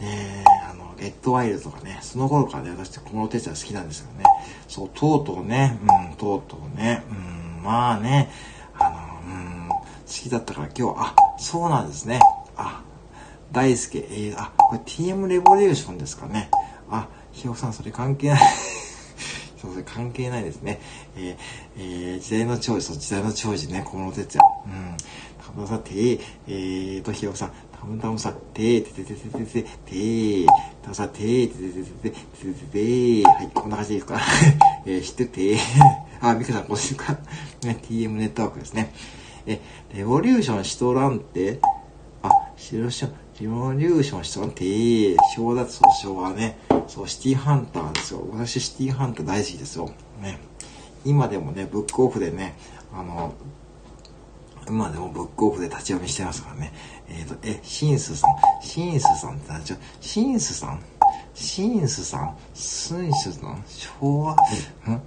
ねあの、レッドワイルドとかね、その頃からね、私小室哲也好きなんですよね。そう、とうとうね、うん、とうとうね、うん、まあね、あの、うん、好きだったから今日、あ、そうなんですね。あ、大輔、えー、あ、これ TM レボリューションですかね？あ、ひよこさん、それ関係ないそれ関係ないですね。えー、えー、時代の長寿、時代の長寿ね、小室哲也。うん。たぶんさ、てー、えーと、ひよさん、たぶんたぶんさ、てー、てててててて、てー、たぶんさ、てー、ててててて、てててー、はい、こんな感じですか？えー、知っててー。あ、みクさん、こうしようか。ね、TM ネットワークですね。え、レボリューション、シトランて、あ、シロション、リボリューションしとらんって、昭和だとそう、昭和ね。そう、シティハンターですよ。私、シティハンター大好きですよ。ね。今でもね、ブックオフでね、あの、今でもブックオフで立ち読みしてますからね。えっ、ー、と、え、シンスさん。シンスさんって何ちゃシンスさん？シンスさん？スンスさん？昭和、ん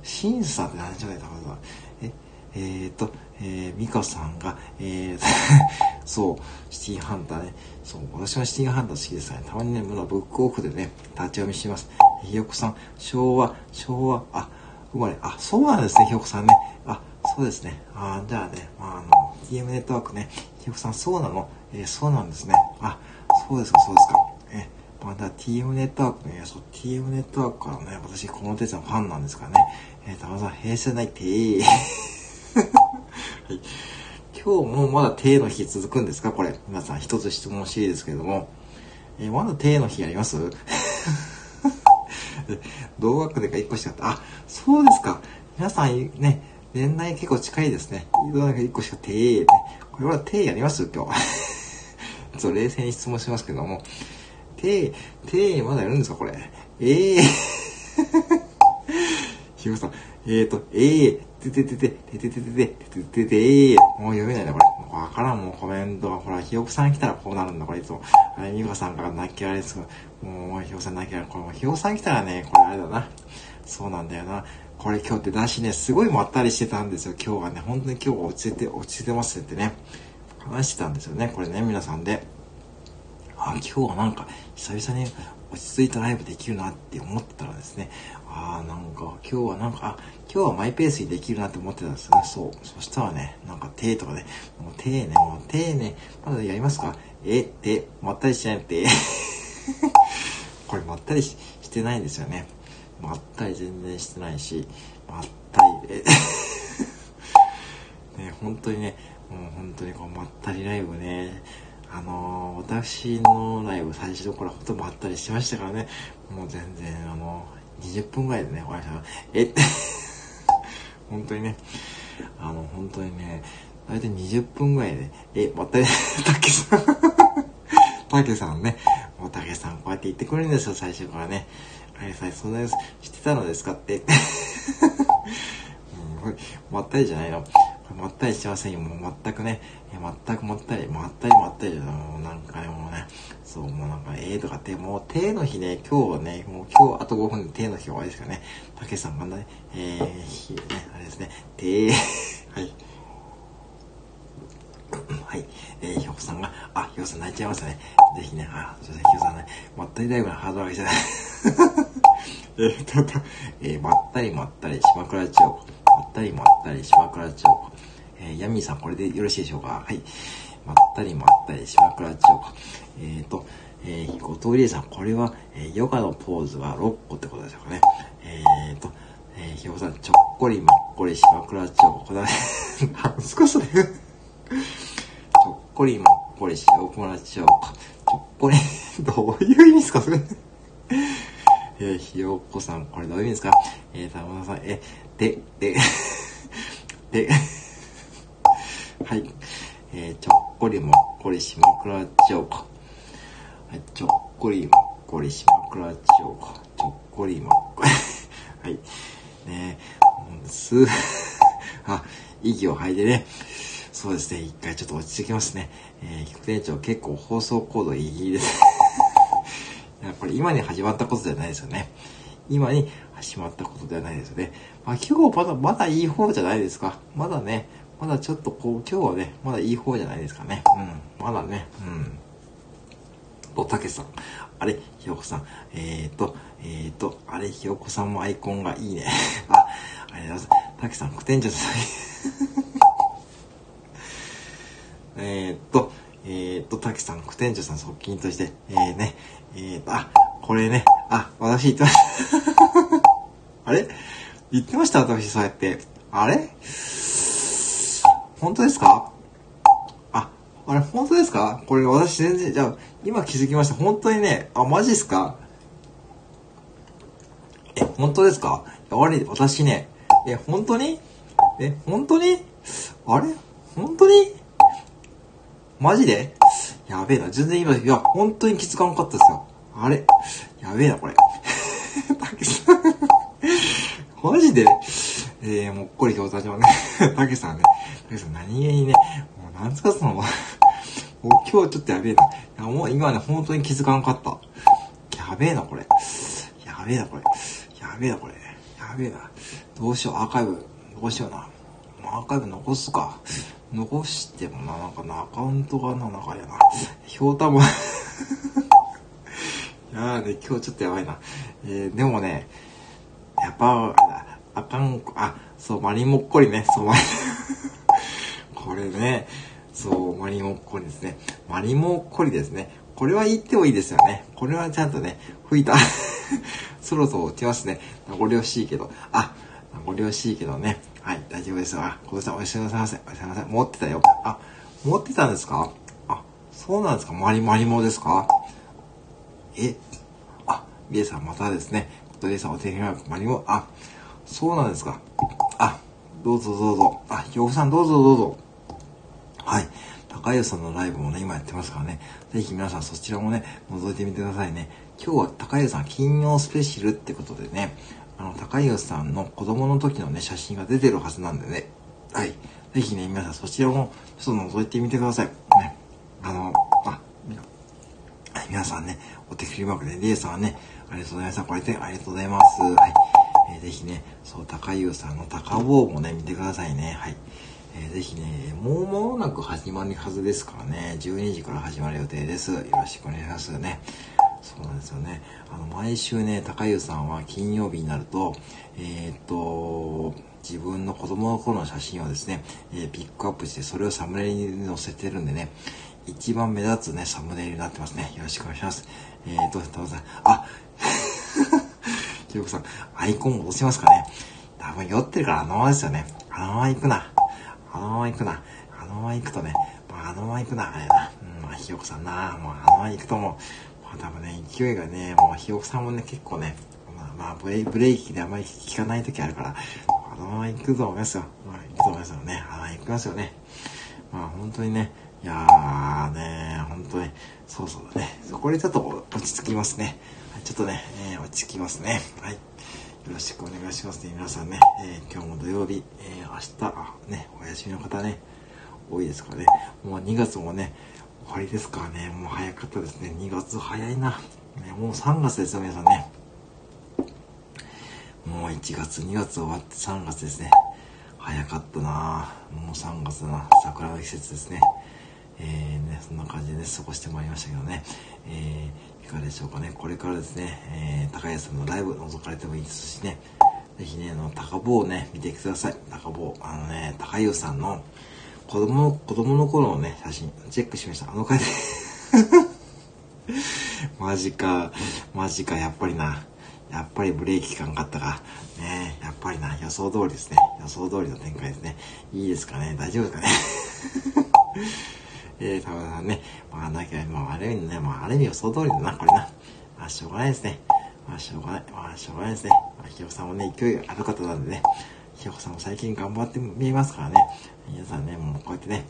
シンスさんって何ちゃうかえ、えっ、ー、と、えー、ミカさんが、えー、そう、シティハンターね。そう、私はシティハンター好きですね。たまにね、まだブックオフでね、立ち読みしてます。ひよこさん、昭和、昭和、あ、生まれ、あ、そうなんですね、ひよこさんね。あ、そうですね。あ、じゃあね、まあ、あの、TM ネットワークね、ひよこさん、そうなの？えー、そうなんですね。あ、そうですか、そうですか。えまだ TM ネットワークね、そう、TM ネットワークからね、私、この手のファンなんですからね。えー、たまさん、平成ないってー。はい。今日もまだ手の日続くんですか？これ。皆さん一つ質問していいですけれども。えー、まだ手の日あります？同学年が1個しかあ、そうですか。皆さんね、年内結構近いですね。同学年1個しか手、ね、これは手やります？今日。ちょっと冷静に質問しますけども。手、手まだやるんですか？これ。ええー。ひろさん、えーと、ええー、てててて、ててててて、ててててもう読めないな、これ。わからん、もうコメントが。ほら、ひよこさん来たらこうなるんだ、これいつも。あれ、みこさんから泣きあれですもう、ひよこさん泣きあれ。これもひよこさん来たらね、これあれだな。そうなんだよな。これ今日って出しね、すごいまったりしてたんですよ、今日はね。本当に今日は落ち着いて、落ち着いてますってね。話してたんですよね、これね、皆さんで。あ、今日はなんか、久々に落ち着いたライブできるなって思ってたらですね、ああ、なんか、今日はなんか、あ、今日はマイペースにできるなって思ってたんですよね。そう。そしたらね、なんか手とかね、もう手ね、もう手ね、まだやりますか？え、手、まったりしないって。これまったりしてないんですよね。まったり全然してないし、まったり、え、ね、本当にね、もう本当にこう、まったりライブね、あのー、私のライブ最初の頃はほとんどまったりしてましたからね、もう全然、あのー、20分ぐらいでね、終わりましたえ 本当にね、あの、本当にね、大体20分ぐらいで、え、また、たけさん たけさんね、もたけさんこうやって言ってくれるんですよ、最初からね。あれさ、そんなやつ知ってたのですかって。うん、まったりじゃないの。まったりしてませんよ。もう全くね、全くまったり、まったりまったりもうなんかね、もうね、そう、もうなんか、ええ、とかって、もう手の日ね、今日はね、もう今日あと5分で手の日終わりですからね、たけさんがね、えー、日、ね、あれですね、手、はい。はい。えー、ひょこさんが、あ、ひょこさん泣いちゃいましたね。ぜひね、あ、すいません、ひょこさんね、まったりライブのハードル上げちゃない。えっと、えー、まったりまったり、島倉千代子。まったりまったり、島倉千代子。えー、ヤミーさん、これでよろしいでしょうか？はい。まったりまったり、島倉千代子。えっ、ー、と、えー、後藤理恵さん、これは、えー、ヨガのポーズは6個ってことでしょうかね。えっ、ー、と、えー、ひよこさん、ちょっこりまっこり、島倉千代子。これ、何すかそれ。ちょっこりまっこり、島倉千代子。ちょっこり、どういう意味ですかそれ？えー、ひよこさん、これどういう意味ですか？えー、たまさん、え、で、で、で、はい。えー、ちょっこりもっこり島倉千代子。はい、ちょっこりもっこり島倉千代子。ちょっこりもっこり。はい。ねえ、す、あ、息を吐いてね。そうですね、一回ちょっと落ち着きますね。えー、副店長結構放送コードいいです。やっぱり今に始まったことじゃないですよね。今に始まったことではないですよね。まあ今日まだ、まだいい方じゃないですか。まだね、まだちょっとこう、今日はね、まだいい方じゃないですかね。うん。まだね、うん。おたけさん。あれ、ひよこさん。えーと、えーと、あれ、ひよこさんもアイコンがいいね。あ、ありがとうございます。たけ さん、副店長さん。えーと、えーと、崎さん、副店長さん側近として、えー、ね、えーと、あ、これね、あ、私言ってました あれ？言ってました私、そうやって。あれ？本当ですか？あ、あれ、本当ですか？これ私全然、じゃあ、今気づきました。本当にね、あ、マジっすか？え、本当ですか？やわり、私ね、え、本当に？え、本当に？あれ？本当に？マジで？やべえな。全然今、いや、本当に気づかなかったですよ。あれ？やべえな、これ。たけさん。マジで？えー、もっこり餃子場ね。たけさんね。たけさん何気にね、もうなんつかその、もう今日ちょっとやべえな。いや、もう今ね、本当に気づかなかった。やべえな、これ。やべえな、これ。やべえな、これ。やべえな。どうしよう、アーカイブ。どうしような。アーカイブ残すか。残してもな、なんかな、アカウントがな、なんかやな。ひょうたも いやーね、今日ちょっとやばいな。えー、でもね、やっぱ、ああかん、あ、そう、マリモっこりね、そう、マリ、これね、そう、マリモっこりですね。マリモっこりですね。これは言ってもいいですよね。これはちゃんとね、吹いた。そろそろ落ちますね。名残惜しいけど。あ、名残惜しいけどね。はい、大丈夫ですよ。あ、小田さん、おやすみなさいませ。おやすみなさい。持ってたよ。あ、持ってたんですか？あ、そうなんですか？マリマリモですか？え、あ、リエさんまたですね。小田さんお手紙はマリモ、あ、そうなんですか。あ、どうぞどうぞ。あ、ひよこさんどうぞどうぞ。はい。高湯さんのライブもね、今やってますからね。ぜひ皆さんそちらもね、覗いてみてくださいね。今日は高湯さん金曜スペシャルってことでね、あの、高湯さんの子供の時のね、写真が出てるはずなんでね。はい。ぜひね、皆さんそちらもちょっと覗いてみてください。ね。あの、あ、はい、皆さんね、お手振りマークで、リエさんはね、ありがとうございました。これでありがとうございます。はい。えー、ぜひね、そう、高湯さんの高坊もね、見てくださいね。はい。えー、ぜひね、もう間もなく始まるはずですからね、12時から始まる予定です。よろしくお願いしますね。そうなんですよね。あの、毎週ね、高湯さんは金曜日になると、えー、っと、自分の子供の頃の写真をですね、えー、ピックアップして、それをサムネイルに載せてるんでね、一番目立つね、サムネイルになってますね。よろしくお願いします。えー、どうぞ、どうぞ。あひよこさん、アイコン戻しますかね。多分酔ってるからあのままですよね。あのまま行くな。あのまま行くな。あのまま行くとね、まあ、あのまま行くな、あれな。うん、まあ、ひよこさんな。もうあのまま行くともう、まあ、多分ね、勢いがね、もうひよこさんもね、結構ね、まあ、まあ、ブレブレーキであまり効かない時あるから、あのまま行くと思いますよ。まあ、行くと思いますよね。あのまま行きますよね。まあ、本当にね、いやーね、本当に、そうそうだね。こでちょっと落ち着きますね。ちょっとね、えー、落ち着きますね。はい。よろしくお願いしますね。皆さんね、えー、今日も土曜日、えー、明日、ね、お休みの方ね、多いですからね。もう2月もね、終わりですからね。もう早かったですね。2月早いな。ね、もう3月ですよ、皆さんね。もう1月、2月終わって3月ですね。早かったなもう3月だな。桜の季節ですね。えー、ね、そんな感じでね、過ごしてまいりましたけどね。えー、いかがでしょうかね。これからですね、えー、高安さんのライブ覗かれてもいいですしね。ぜひね、あの、高坊をね、見てください。高坊。あのね、高湯さんの子供、子供の頃のね、写真、チェックしました。あの回で マジか、マジか、やっぱりな。やっぱりブレーキかんかったか。ねやっぱりな、予想通りですね。予想通りの展開ですね。いいですかね大丈夫ですかねえー、田村さんね。まあ、だけど、まあ、ある意味ね、まあ、ある意味予想通りだな、これな。まあ、しょうがないですね。まあ、しょうがない。まあ、しょうがないですね。まあ、ひよさんもね、勢いある方なんでね。ひよこさんも最近頑張って見えますからね。皆さんね、もうこうやってね。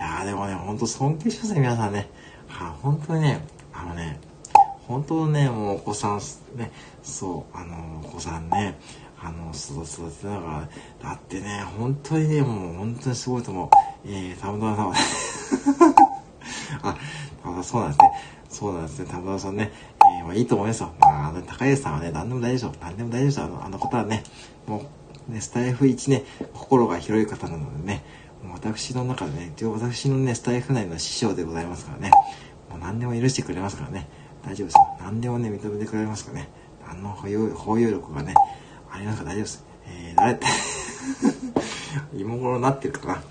いやーでもね、ほんと尊敬しますね、皆さんね。はあ、本当にね、あのね、本当ね、もうお子さん、ね、そう、あの、お子さんね、あの、育てながら、だってね、本当にね、もう本当にすごいと思う。えー、たまたまたま、あ、あ、そうなんですね。そうなんですね。田村さんね。えー、まあいいと思いますよ。まあ、あの、高安さんはね、何でも大丈夫でしょ。何でも大丈夫ですよ。あの、あの方はね、もう、ね、スタイフ1ね、心が広い方なのでね、もう私の中でね、私のね、スタイフ内の師匠でございますからね、もう何でも許してくれますからね。大丈夫ですよ。何でもね、認めてくれますからね。あの包容包容力がね、ありますから大丈夫です。えー、誰って、今頃なってるかな。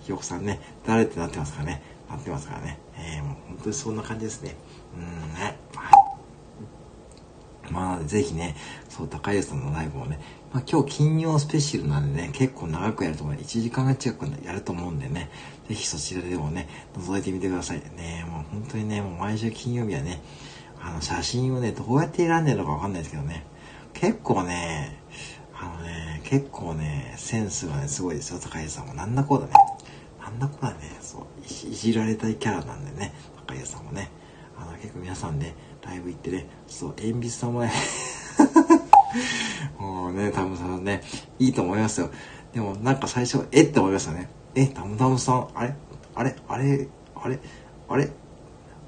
ひよこさんね、誰ってなってますからね。なってますからね。えー、もう本当にそんな感じですね。うんね。はい。まあ、ぜひね、そう、高橋さんのライブをね、まあ今日金曜スペシャルなんでね、結構長くやると思う。1時間近くやると思うんでね、ぜひそちらでもね、覗いてみてください。ね、もう本当にね、もう毎週金曜日はね、あの写真をね、どうやって選んでるのかわかんないですけどね、結構ね、あのね、結構ね、センスがね、すごいですよ、高橋さんも。なんだこうだね。なんだこうだね、そう、いじられたいキャラなんでね、高橋さんもね。あの、結構皆さんで、ライブ行ってね、そう、鉛筆さんもねもうね、タムさんね、いいと思いますよ。でもなんか最初、えって思いましたね。え、タムタムさん、あれ？あれ？あれ？あれ？あれ？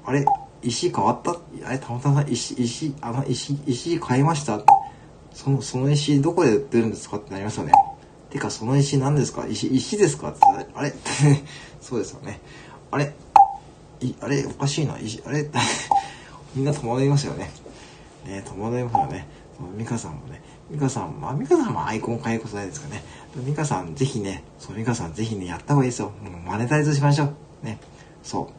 あれ？石変わった？あれ？タムタムさん、石、石、あの石、石変えました？その、その石どこで売ってるんですか？ってなりましたね。てか、その石何ですか？石、石ですか？ってあれ？そうですよね。あれ？い、あれ？おかしいな。石、あれ？みんな戸惑いますよね。ね、戸惑いますよね。ミカさんもね、ミカさん、まあ、ミカさんもアイコン変えることないですかね。ミカさん、ぜひね、そう、ミカさん、ぜひね、やった方がいいですよ。もう、マネタイズしましょう。ね。そう。も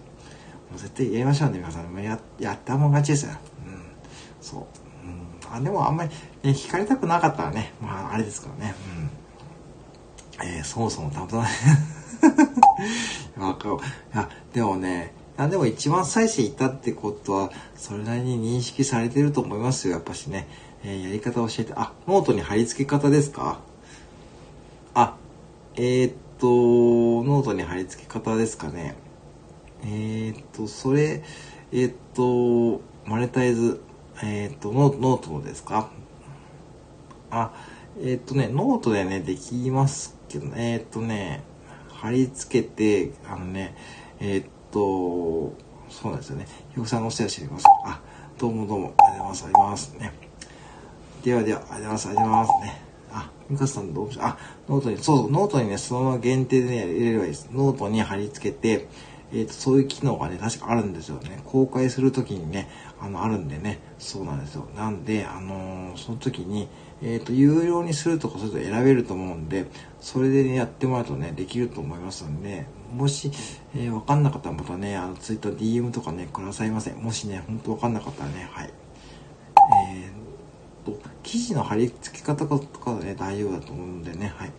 う絶対やりましょうね、ミカさん。や、やったもん勝ちですよ。うん。そう。うん。あ、でもあんまり、ね、聞かれたくなかったらね、まあ、あれですからね。うん。えー、そもそもたまたま、わかる。いや、でもね、あでも一番最初行ったってことは、それなりに認識されてると思いますよ、やっぱしね。えー、やり方を教えて、あ、ノートに貼り付け方ですか？あ、えー、っと、ノートに貼り付け方ですかね。えー、っと、それ、え、っと、マネタイズ、えっとノ、ノートですか？あ、えっとね、ノートでね、できますけどね、えっとね、貼り付けて、あのね、えっと、そうなんですよね。ひよさんのお世話します。あ、どうもどうも、ありがとうございます。ありがとうございます。ね。ではでは、ありがとうございます。ありがとうございますね。あ、ミカさんどうしあ、ノートに、そうそう、ノートにね、そのまま限定でね、入れればいいです。ノートに貼り付けて、えっ、と、そういう機能がね、確かあるんですよね。公開するときにね、あの、あるんでね、そうなんですよ。なんで、あのー、その時に、えっ、ー、と、有料にするとか、そういうと選べると思うんで、それでね、やってもらうとね、できると思いますんで、もし、えー、わかんなかったらまたね、あの、ツイッター DM とかね、くださいませ。もしね、ほんとわかんなかったらね、はい。えー、と、記事の貼り付け方とかね、大丈夫だと思うんでね、はい。ね。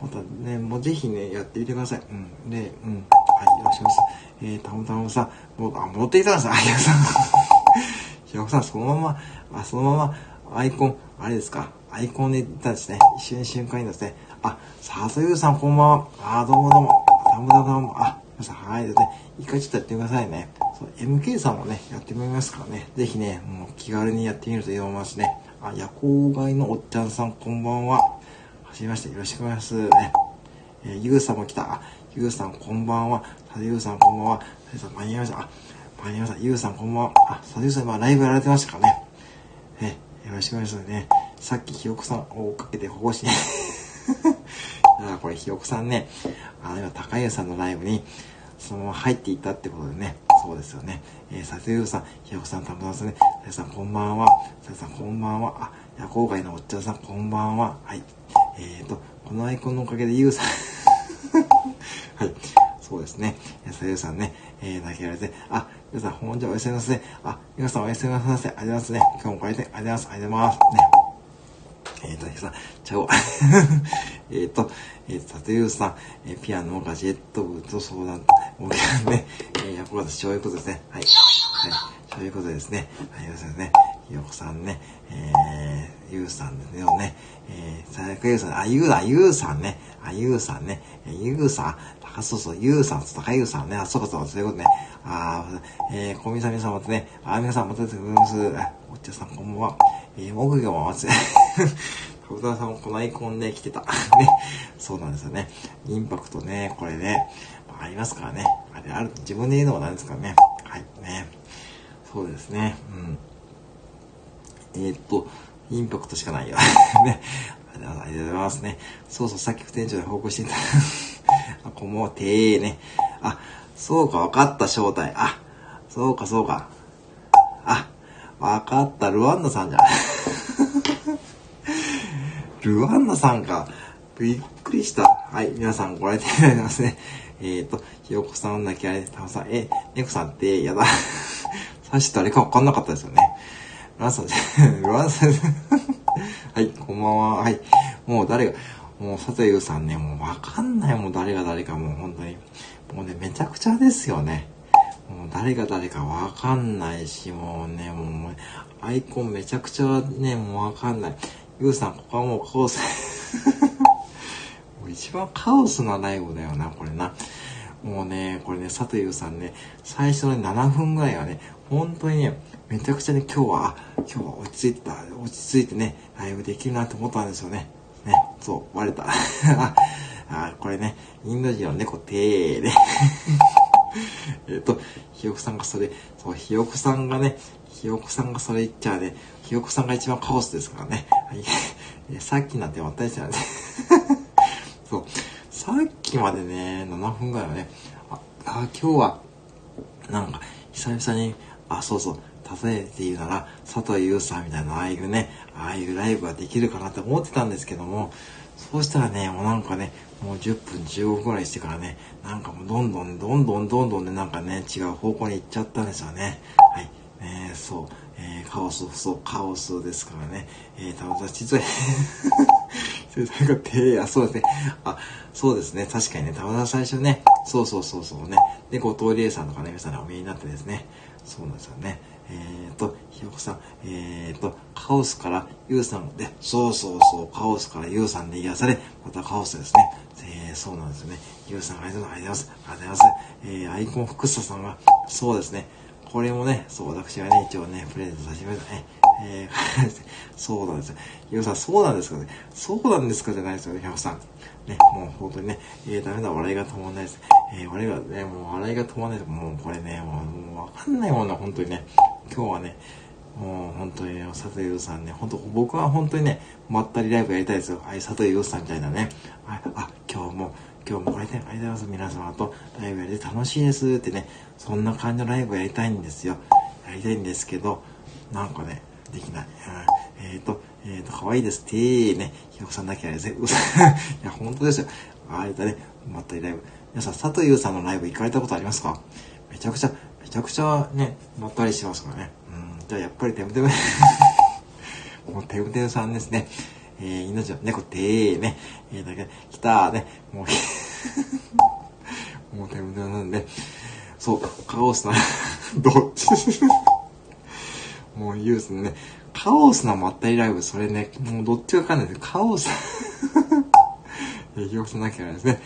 またね、もうぜひね、やってみてください。うん。で、うん。はい、いらっしゃいします。えー、たまたまさ、もう、あ、持っていたんですあ、ひよさん。ひよさん、そのまま、あ、そのまま、アイコン、あれですか、アイコンで言ったんですね。一瞬瞬間にですね。あ、ささゆうさん、こんばんは。あ、どうもどうも。たむたむも、あ、皆さん、はい。でね、一回ちょっとやってくださいね。そう、MK さんもね、やってみますからね。ぜひね、もう気軽にやってみるといいと思いますね。あ、夜行街のおっちゃんさん、こんばんは。はじめまして、よろしくお願いします。ね。えー、ゆうさんも来た。あ、ゆうさん、こんばんは。さゆうさん、こんばんは。さゆうさん、間に合いました。あ、間に合いました。ゆうさん、こんばんは。あ、さゆうさん、今、ライブやられてましたからね。ね、よろしくお願いしますね。さっきひよこさんを追っかけて保護しね。だからこれひよこさんね、あの今高家さんのライブにそのまま入っていったってことでね、そうですよね。えー、さてゆさん、ひよこさん、たむたさんね、ささんこんばんは。ささんこんばんは。あ、夜行会のおっちゃんさんこんばんは。はい。えーと、このアイコンのおかげでゆうさん はい。そうですね。さゆさんね、えー、投げられて、あ、皆さん、本日はおやすみなさい。あ、皆さんおやすみなさい。ありがとうございますね。今日もこれで、ありがとうございます。ありがとうございます。ね。えっ、ー、と、さん、ちゃお。えっと、えー、タトゥーさん、えー、ピアノ、ガジェット部と相談、もうね、えー、やっぱ私、そういうことですね。はい。はい。そういうことですね。はい、そうですね。ひよこさんね、えー、ゆうさんですよね。えー、さやかゆうさん、あ、ゆうだ、ゆうさんね。あ、ゆうさんね。え、ゆうさんん、高そうそう、ゆうさん、高ゆうさんね。あ、そうかそうか、そういうことね。あー、えー、小みさみさんまたね、あ、皆さんまた出てくれます。あ、おっちゃさんこんばんは。えー、木魚も待つ。小沢さんもこのアイコンで来てた。ね。そうなんですよね。インパクトね、これね、まあ、ありますからね。あれある、自分で言うのもなんですからね。はい、ね。そうですね。うん。えー、っと、インパクトしかないよ。ね。ありがとうございますね。そうそう、さっき副店長で報告していた。あ、こもてーね。あ、そうか、わかった、正体。あ、そうか、そうか。あ、わかった、ルワンダさんじゃん。ルワンダさんか。びっくりした。はい、皆さんご来店いただきますね。えっ、ー、と、ひよこさんだけあれ、たまさん、え、猫さんってやだ。最初誰かわかんなかったですよね。ランさん、ランさん、はい、こんばんは。はい。もう誰が、もう佐藤優さんね、もうわかんない、もう誰が誰かもう本当に。もうね、めちゃくちゃですよね。もう誰が誰かわかんないし、もうね、もう、アイコンめちゃくちゃね、もうわかんない。ゆうさん、ここはもうカオス。もう一番カオスなライブだよな、これな。もうね、これね、佐藤優さんね、最初の7分ぐらいはね、本当にね、めちゃくちゃね、今日は、あ、今日は落ち着いた、落ち着いてね、ライブできるなって思ったんですよね。ね、そう、割れた。あ、あこれね、インド人の猫てーで。えっと、ひよこさんがそれ、そう、ひよこさんがね、ひよこさんがそれ言っちゃうね、ひよこさんが一番カオスですからね。はい、さっきなんて私はねそう、さっきまでね、7分ぐらいはね、あ、あ今日は、なんか、久々に、あ、そうそう、例えて言うなら、佐藤優さんみたいな、ああいうね、ああいうライブができるかなって思ってたんですけども、そうしたらね、もうなんかね、もう10分15分ぐらいしてからね、なんかもうどんどんどんどんどんどんね、なんかね、違う方向に行っちゃったんですよね。はい。ねそう。えー、カオス、そう、カオスですからね。えー、たまたま実は、な んか手、あ、そうですね。あ、そうですね。確かにね、たまたま最初ね、そうそうそうそうね。で、後藤理恵さんとかね、皆さんお見えになってですね。そうなんですよね。えっ、ー、と、ひよこさん、えっ、ー、と、カオスからユウさんで、そうそうそう、カオスからユウさんで癒され、またカオスですね。えー、そうなんですよね。ユウさんありがとうございます。ありがとうございます。えー、アイコン福下さんが、そうですね。これもね、そう、私がね、一応ね、プレゼントさせてください。えー、そうなんですよ。ユウさん、そうなんですかね。そうなんですかじゃないですよね、ひよこさん。ね、もう本当にね、えー、ダメだ、笑いが止まんないです。えー、笑いがね、もう笑いが止まんないと、もうこれね、もう、もうわかんないもんな、本当にね。今日はね、もう本当に、佐藤優さんね、本当、僕は本当にね、まったりライブやりたいですよ。はい、佐藤優さんみたいなね。はい、あ、今日も、今日もこれでありがとうございます。皆様とライブやりて楽しいですってね、そんな感じのライブやりたいんですよ。やりたいんですけど、なんかね、できない。えっ、ー、と、えっ、ー、と、可愛いですってね、ひよこさんだけあれですね。いや、本当ですよ。あれだね、まったりライブ。皆さん、佐藤優さんのライブ行かれたことありますか？めちゃくちゃ、めちゃくちゃね、まったりしてますからね。うん、じゃあやっぱりテムテム もうテムテムさんですね。えー、命の猫てーね。えー、だけ、来たーね。もう、もうテムテムなんで、そう、カオスな どっち？もうユースのね、カオスなまったりライブ、それね、もうどっちかわかんないですカオスえー、ひよこさんなきゃないですね。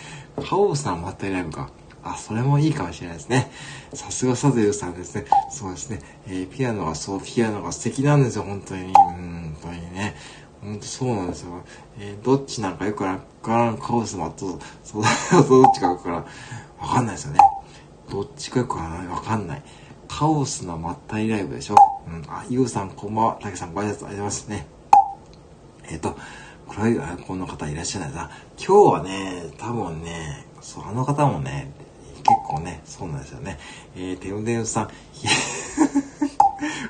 カオスなまったりライブか。あ、それもいいかもしれないですね。さすがサズユさんですね。そうですね。えー、ピアノがそう、ピアノが素敵なんですよ、本当に。うん、本当にね。本当そうなんですよ。えー、どっちなんかよくわからん、カオスマと、そう、どっちかよくわからん。わかんないですよね。どっちかよくわからんない。カオスなまったりライブでしょ。うん。あ、ゆうさんこんばんは。たけさんご挨拶ありがとうございますね。えっ、ー、と、黒いアイコンの方いらっしゃらないな。今日はね、多分ね、そう、あの方もね、結構ね、そうなんですよね。えー、テウデウさん。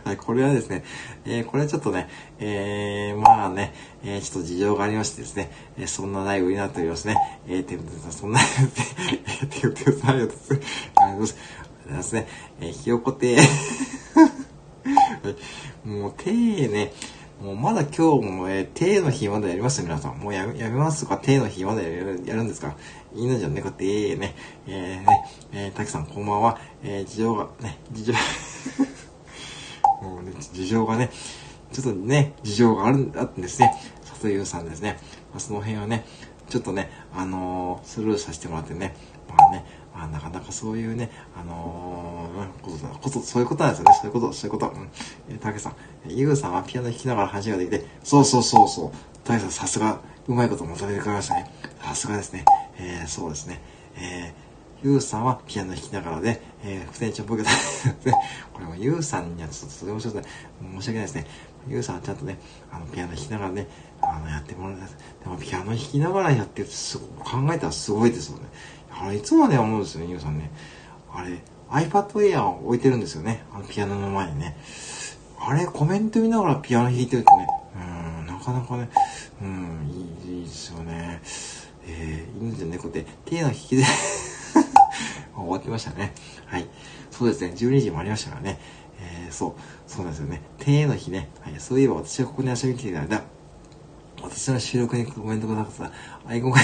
はい、これはですね、えー、これはちょっとね、えー、まあね、えー、ちょっと事情がありましてですね、えー、そんなライブになっておりますね。えー、テウデウさん、そんな、えー、テウデウさんありがとうございます。ありがとうございますね。えー、ひよこてはい、もう、てーね、もうまだ今日も、えー、手の日まだやります皆さん。もうやめ、やめますか手の日まだやるやるんですか？いいのじゃねこってええね。えー、ね、えー、たきさんこんばんは。えー、事情が、ね、事情 もうね、事情がね、ちょっとね、事情がある、あってですね、佐藤優さんですね。まあ、その辺はね、ちょっとね、あのー、スルーさせてもらってね、まあね、まあ、なかなかそういうね、あのー、ことだ、こと、そういうことなんですよね。そういうこと、そういうこと。うん。えー、たけさん、ゆうさんはピアノ弾きながら話ができて、そうそうそうそう。たけさん、さすが、うまいことまとめてくれましたね。さすがですね。えー、そうですね。えー、ゆうさんはピアノ弾きながらで、えー、副店長っぽい方これもゆうさんにはちょっととてもちょっと、申し訳ないですね。ゆうさんはちゃんとね、あの、ピアノ弾きながらね、あの、やってもらいたい。でも、ピアノ弾きながらやってるすごく考えたらすごいですよね。あれ、いつもね、思うんですよね、ゆうさんね。あれ、iPad Air を置いてるんですよね。あの、ピアノの前にね。あれ、コメント見ながらピアノ弾いてるとね、うん、なかなかね、うん、いいですよね。えー、犬じゃ猫って手の引きで 終わってましたね。はい。そうですね、12時もありましたからね。えー、そう、そうなんですよね。庭園の日ね、はい、そういえば私はここに遊びに来ていた間、私の収録にコメントくださった、アイコンが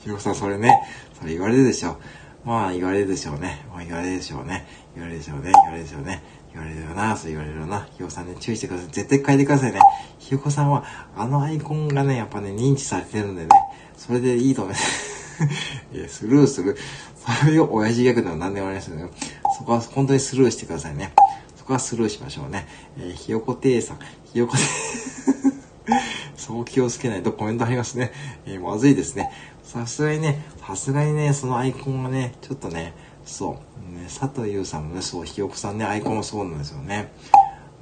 ひろさん、それね、それ言われるでしょう。まあ、言われるでしょうね。まあ、言われるでしょうね。言われるでしょうね。言われるでしょうね。言われるよな、そう言われるよな。ひよこさんね、注意してください。絶対変えてくださいね。ひよこさんは、あのアイコンがね、やっぱね、認知されてるんでね、それでいいと思います。いや、スルーする。それを親父ギャグでも何でもありませんよ。そこは本当にスルーしてくださいね。そこはスルーしましょうね。えー、ひよこてーさん、ひよこてそう気をつけないとコメントありますね。えー、まずいですね。さすがにね、さすがにね、そのアイコンがね、ちょっとね、そう、ね、佐藤優さんもね、そう、ひよこさんね、アイコンもそうなんですよね。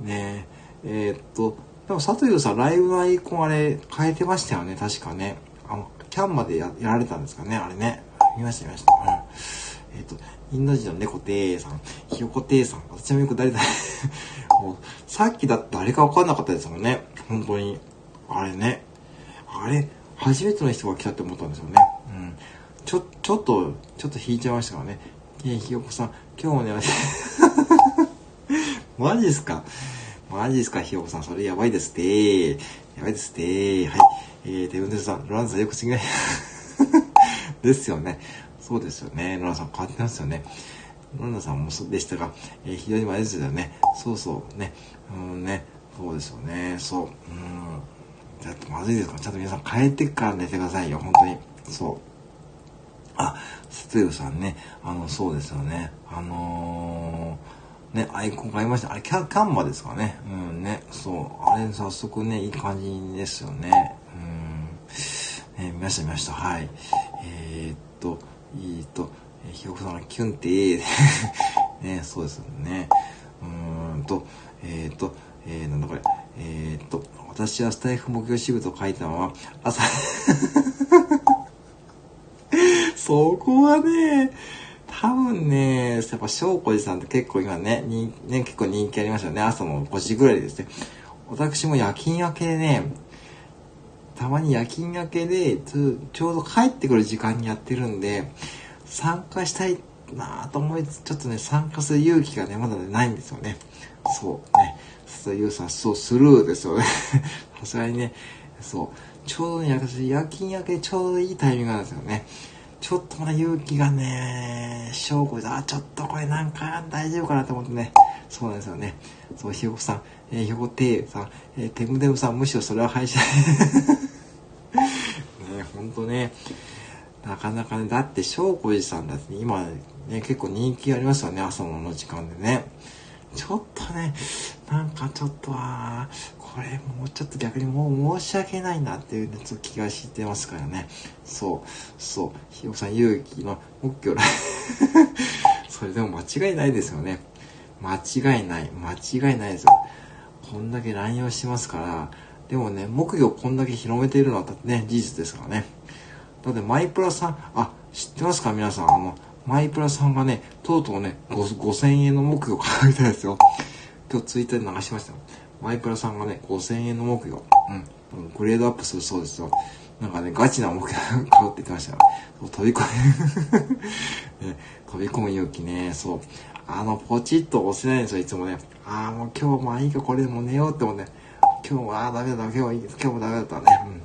ねえー、っと、でも佐藤優さん、ライブのアイコンあれ、変えてましたよね、確かね。あの、キャンまでややられたんですかね、あれね。見ました、見ました。うん。えー、っと、インド人の猫てーさん、ひよこてーさん、私もよく誰だ もう、さっきだって誰かわかんなかったですもんね。本当に。あれね。あれ、初めての人が来たって思ったんですよね。うん。ちょ、ちょっと、ちょっと引いちゃいましたからね。え、ひよこさん、今日もね、マジっすか？マジっすかひよこさん、それやばいですってー。やばいですってー。はい。えー、テブンテスさん、ロランさんよく違い。ですよね。そうですよね。ロランさん変わってますよね。ロランさんもそうでしたが、えー、非常に前ですよね。そうそうね。うんね。そうですよね。そう。うん。だってまずいですから、ちゃんと皆さん帰ってから寝てくださいよ。本当に。そう。あ、ステルさんね、あの、そうですよね。あのー、ね、アイコン買いました。あれ、キャキャンバですかね。うんね、そう。あれ、早速ね、いい感じですよね。うん。ね、見ました見ました。はい。えー、っと、いいと、ひよこさんが、キュンって。ね、そうですよね。うーんと、え、っと、え、なんだこれ。え、っと、私はスタイフ目標支部と書いたのは、朝そこはね、多分ね、やっぱ翔子寺さんって結構今ね、にね、結構人気ありましたよね。朝の5時ぐらいですね。私も夜勤明けでね、たまに夜勤明けでちょうど帰ってくる時間にやってるんで、参加したいなぁと思いつつ、ちょっとね、参加する勇気がね、まだね、ないんですよね。そうね。そういうさ、そう、スルーですよね。さすがにね、そう。ちょうどね、私、夜勤明けちょうどいいタイミングなんですよね。ちょっとまだ勇気がね、証拠で、あ、ちょっとこれなんか大丈夫かなと思ってね。そうなんですよね。そう、ひよこさん、えー、ひよこてーさん、えー、てむてむさん、むしろそれは配信。ね、ほんとね。なかなかね、だって、翔子寺さんだって、今ね、結構人気ありますよね、朝の時間でね。ちょっとね、なんかちょっとは、これもうちょっと逆にもう申し訳ないなっていう、気がしてますからね。そう、そう、ひよさん勇気の目標 それでも間違いないですよね。間違いない。間違いないですよ。こんだけ乱用してますから、でもね、木魚こんだけ広めているのはね、事実ですからね。だってマイプラさん、あ、知ってますか？皆さん。あの、マイプラさんがね、とうとうね、5000円の木魚を買いたいですよ。今日ツイッターで流しましたよ。マイプラさんがね、5000円の木魚、うん、グレードアップするそうですよ。なんかね、ガチな木魚買うって言ってましたよ。飛び込む ね、飛び込む勇気ね、そう。あの、ポチッと押せないんですよ、いつもね。ああ、もう今日まあいいか、これでも寝ようって思って、ね、今日は、あダメだ、今日は、今日もダメだったね。うん。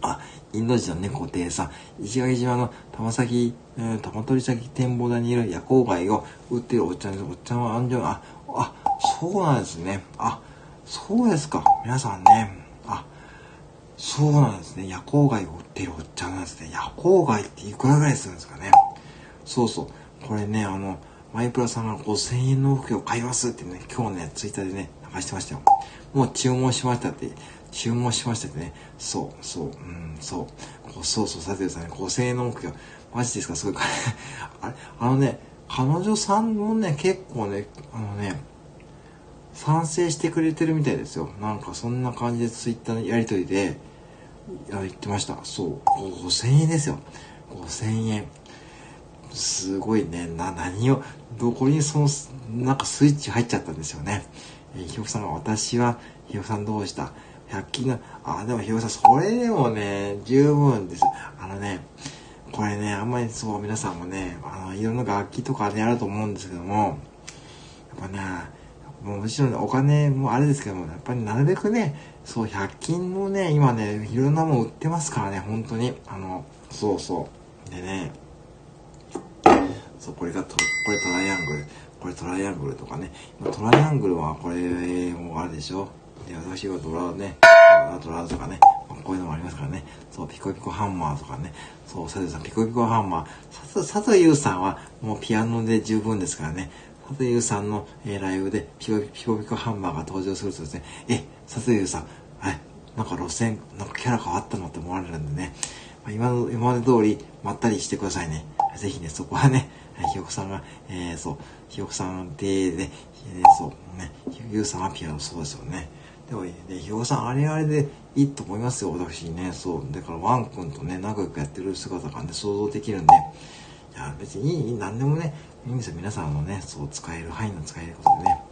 あ、インド人の猫亭さん、石垣島の玉崎、えー、玉取崎展望台にいる夜光貝を売ってるおっちゃんです。おっちゃんは安城、あ、あ、そうなんですね。あ、そうですか。皆さんね。あ、そうなんですね。夜光貝を売ってるおっちゃんなんですね。夜光貝っていくらぐらいするんですかね。そうそう。これね、あの、マイプラさんが5000円の服を買いますってね、今日ね、ツイッターでね、流してましたよ。もう注文しましたって、注文しましたってね。そう、そう、うん、そう。そうそう、さてくださいね。5000円の目標。マジですか？すごい。あれ、あのね、彼女さんもね、結構ね、あのね、賛成してくれてるみたいですよ。なんかそんな感じでツイッターのやりとりで、言ってました。そう。5000円ですよ。5000円。すごいね。な、何を、どこにその、なんかスイッチ入っちゃったんですよね。え、ひよこさんが、私は、ひよこさんどうした？100均の、あ、でもひよこさん、それでもね、十分です。あのね、これね、あんまりそう、皆さんもね、あの、いろんな楽器とかね、あると思うんですけども、やっぱね、もうもちろんお金もあれですけども、やっぱりなるべくね、そう、100均のね、今ね、いろんなもん売ってますからね、本当に。あの、そうそう。でね、そう、これがト、これトライアングル。これトライアングルとかね。トライアングルはこれもあるでしょ。で、私はドラね、ドラとかね、こういうのもありますからね。そう、ピコピコハンマーとかね。そう、佐藤さん、ピコピコハンマー。佐藤優さんはもうピアノで十分ですからね。佐藤優さんの、えー、ライブでピコピコピコハンマーが登場するとですね、え、佐藤優さん、はい、なんか路線、なんかキャラ変わったのって思われるんでね。まあ、今の、今まで通りまったりしてくださいね。ぜひね、そこはね、ひよこさんが、えー、そう、ひよこさんで、ね、えー、そう、ね、ひよさんはピアノそうですよね。でも、ね、ひよこさんあれあれでいいと思いますよ、私ね。そう。だからワン君とね、仲良くやってる姿がね、想像できるんで、いや、別にいい、何でもね、いいんですよ。皆さんのね、そう使える範囲の使えることでね。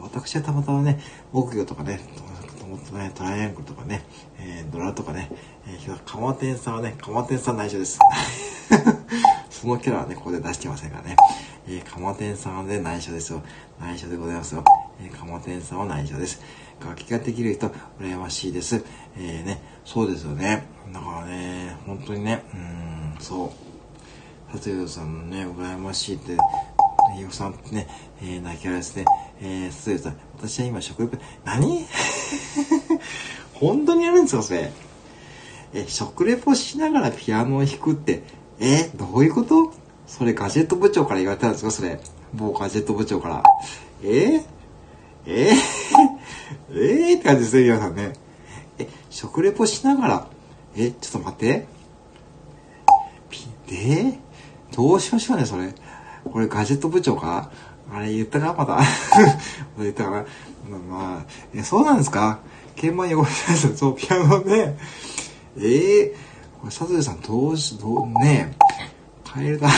私はたまたまね、木魚とかね、ね、トライアングルとかね、えー、ドラとかね、えー、かまてんさんはね、かまてんさん内緒です。そのキャラはね、ここで出してませんからね。えー、かまてんさんはね、内緒ですよ。内緒でございますよ。えー、かまてんさんは内緒です。楽器ができる人、羨ましいです。えー、ね、そうですよね。だからね、本当にね、うん、そう。達也さんのね、羨ましいって、ひよさんね、えー、泣き笑いですね。えー、達也さん、私は今食欲、何？本当にやるんですか、それ？え、食レポしながらピアノを弾くって、え、どういうこと？それガジェット部長から言われたんですかそれ。某ガジェット部長から。えー、えー、えー、って感じですね、皆さんね。え、食レポしながら、え、ちょっと待って。ピ、でどうしましょうね、それ。これガジェット部長か？あれ言ったか？また。言ったかな？まあ、え、そうなんですか？鍵盤汚れないですそう、ピアノね。ええー、これ、佐藤さん、どうし、どう、ねカエルだ。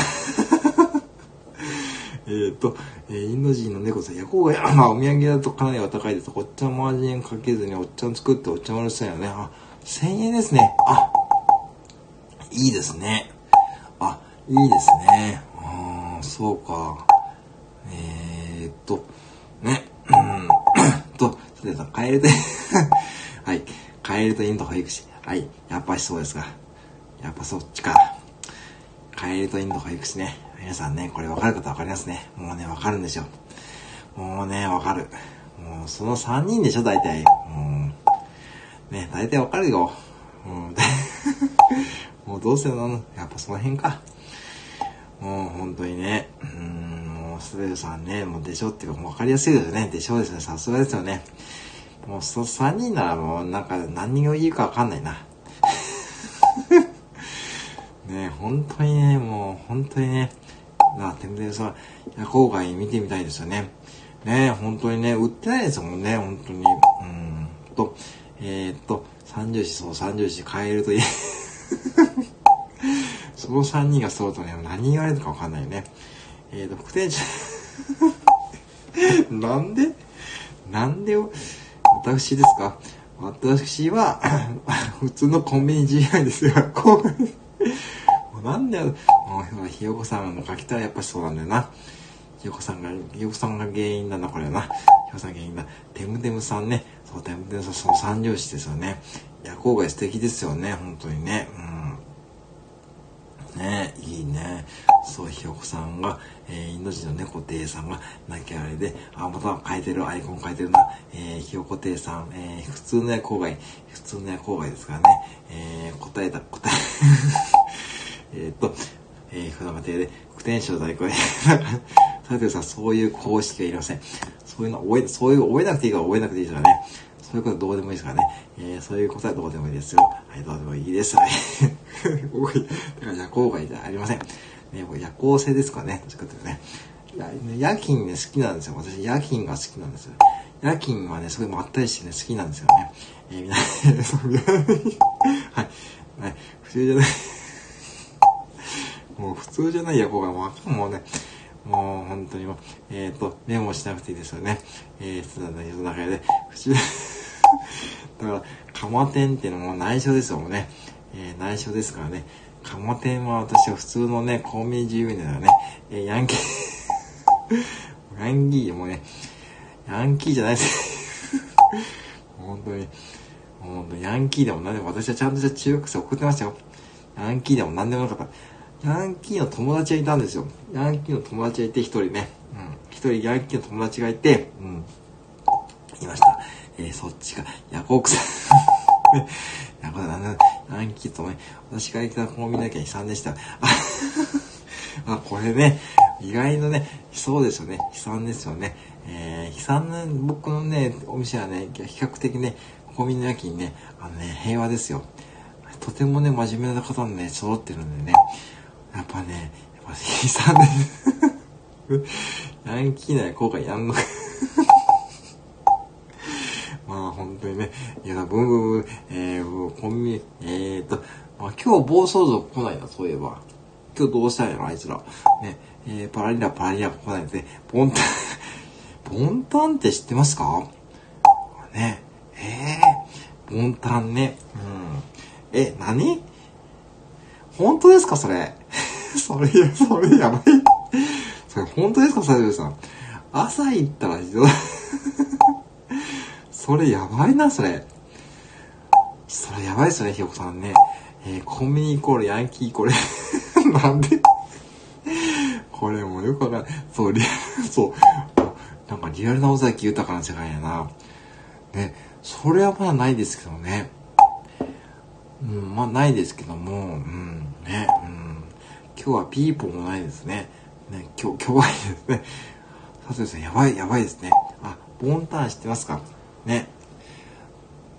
え っと、えー、インド人の猫さん、ヤコウが、まあ、お土産だとかなりは高いです。おっちゃんマージンかけずにおっちゃん作っておっちゃん丸したよね。あ、1000円ですね。あ、いいですね。あ、いいですね。ああ、そうか。えー、っと、ね、うん と、それでは、カエルで はい、カエルとインド保育士。はい。やっぱしそうですが。やっぱそっちか。カエルとインド保育士ね。皆さんね、これ分かる方分かりますね。もうね、分かるんですよ。もうね、分かる。もうその3人でしょ、大体。もう、ね、大体分かるよ。うん、もうどうせの、やっぱその辺か。もう本当にね、うん、もうスベルさんね、もうでしょっていうか分かりやすいですよね。でしょですね。さすがですよね。もうその3人ならもうなんか何を言うかわかんないな。ね本当にね、もう本当にね、な、てむてむさん、夜行外見てみたいですよね。ね本当にね、売ってないですもんね、本当に。うんと、えー、っと、三十四、そう、三十四変えるといい。その3人がそうとね、何言われるかわかんないよね。えー、と、副店長 なんで？なんで私ですか？私は 普通のコンビニ GI ですよ。なんだよ。ひよこさんの書きたらやっぱりそうなんだよな。ひよこさんが、ひよこさんが原因なんだ、これな。ひよこさんが原因だ。テムテムさんね。そう、テムテムさん、その三拍子ですよね。夜行が素敵ですよね、本当にね。うん。ねいいね。そう、ひよこさんが、えー、インド人の猫亭さんが泣きゃあれで、あ、また書いてる、アイコン書いてるな、えー、ひよこ亭さん、えー、普通の夜郊外、普通の夜郊外ですからね、えー、答えた、答え、と、えー、船間亭で、副天使の代行で、さてさ、そういう公式はいりません。そういうの覚え、そういう覚えなくていいから覚えなくていいですからね。そういうことどうでもいいですからね。えー、そういうことはどうでもいいですよ。はい、どうでもいいです。はい。だから夜郊外じゃありません。ね、これ夜行性ですかね。どっちかね。夜勤ね、好きなんですよ。私、夜勤が好きなんですよ。夜勤はね、すごいまったりしてね、好きなんですよね。えー、みんな、はい。はい。普通じゃないもう普通じゃない夜行がわかんもうね、もう本当にもう、えっ、ー、と、メモしなくていいですよね。えー、普通だね、世の中で。普通、だから、カマテンっていうのも内緒です、もうね。えー、内緒ですからね。カモテンは私は普通のね、コンビニ自由にだよね。えー、ヤンキー ヤンキーもね、ヤンキーじゃないです本当に。本当ヤンキーでも何でも、私はちゃんとした中学生送ってましたよ。ヤンキーでも何でもなかった。ヤンキーの友達がいたんですよ。ヤンキーの友達がいて、一人ね。うん。一人ヤンキーの友達がいて、うん。いました。えー、そっちが、ヤコクさん。ヤコさん、ヤンキーとね、私が行ったコンビニだけ悲惨でした。あ あ、これね、意外とね、そうですよね。悲惨ですよね。えー、悲惨な、僕のね、お店はね、比較的ね、コンビニのにね、あのね、平和ですよ。とてもね、真面目な方のね、揃ってるんでね、やっぱね、やっぱ悲惨です。ヤンキーな後悔やんのか まあ本当にね、いや、ブンブンブン、えー、コンビニ、えーと、まあ今日暴走族来ないな、そういえば。今日どうしたんやろ、あいつら。ね、えー、パラリラ、パラリラ来ないで、ボンタン、ボンタンって知ってますか？ね、えー、ボンタンね。うん。え、何？本当ですか、それ？それ、それやばい。それ本当ですか、サジュさん。朝行ったら、それやばいな、それ。それやばいっすね、ひよこさんね。えー、コンビニイコールヤンキーイコールなんで？これもよくわかんない。そう、リアル、そう。なんかリアルな尾崎豊かな世界やな。ね、それはまだないですけどね。うん、まあないですけども、うん、ね、うん。今日はピーポーもないですね。ね、今日、今日はいいですね。佐藤さん、やばい、やばいですね。あ、ボンタン知ってますか？ね。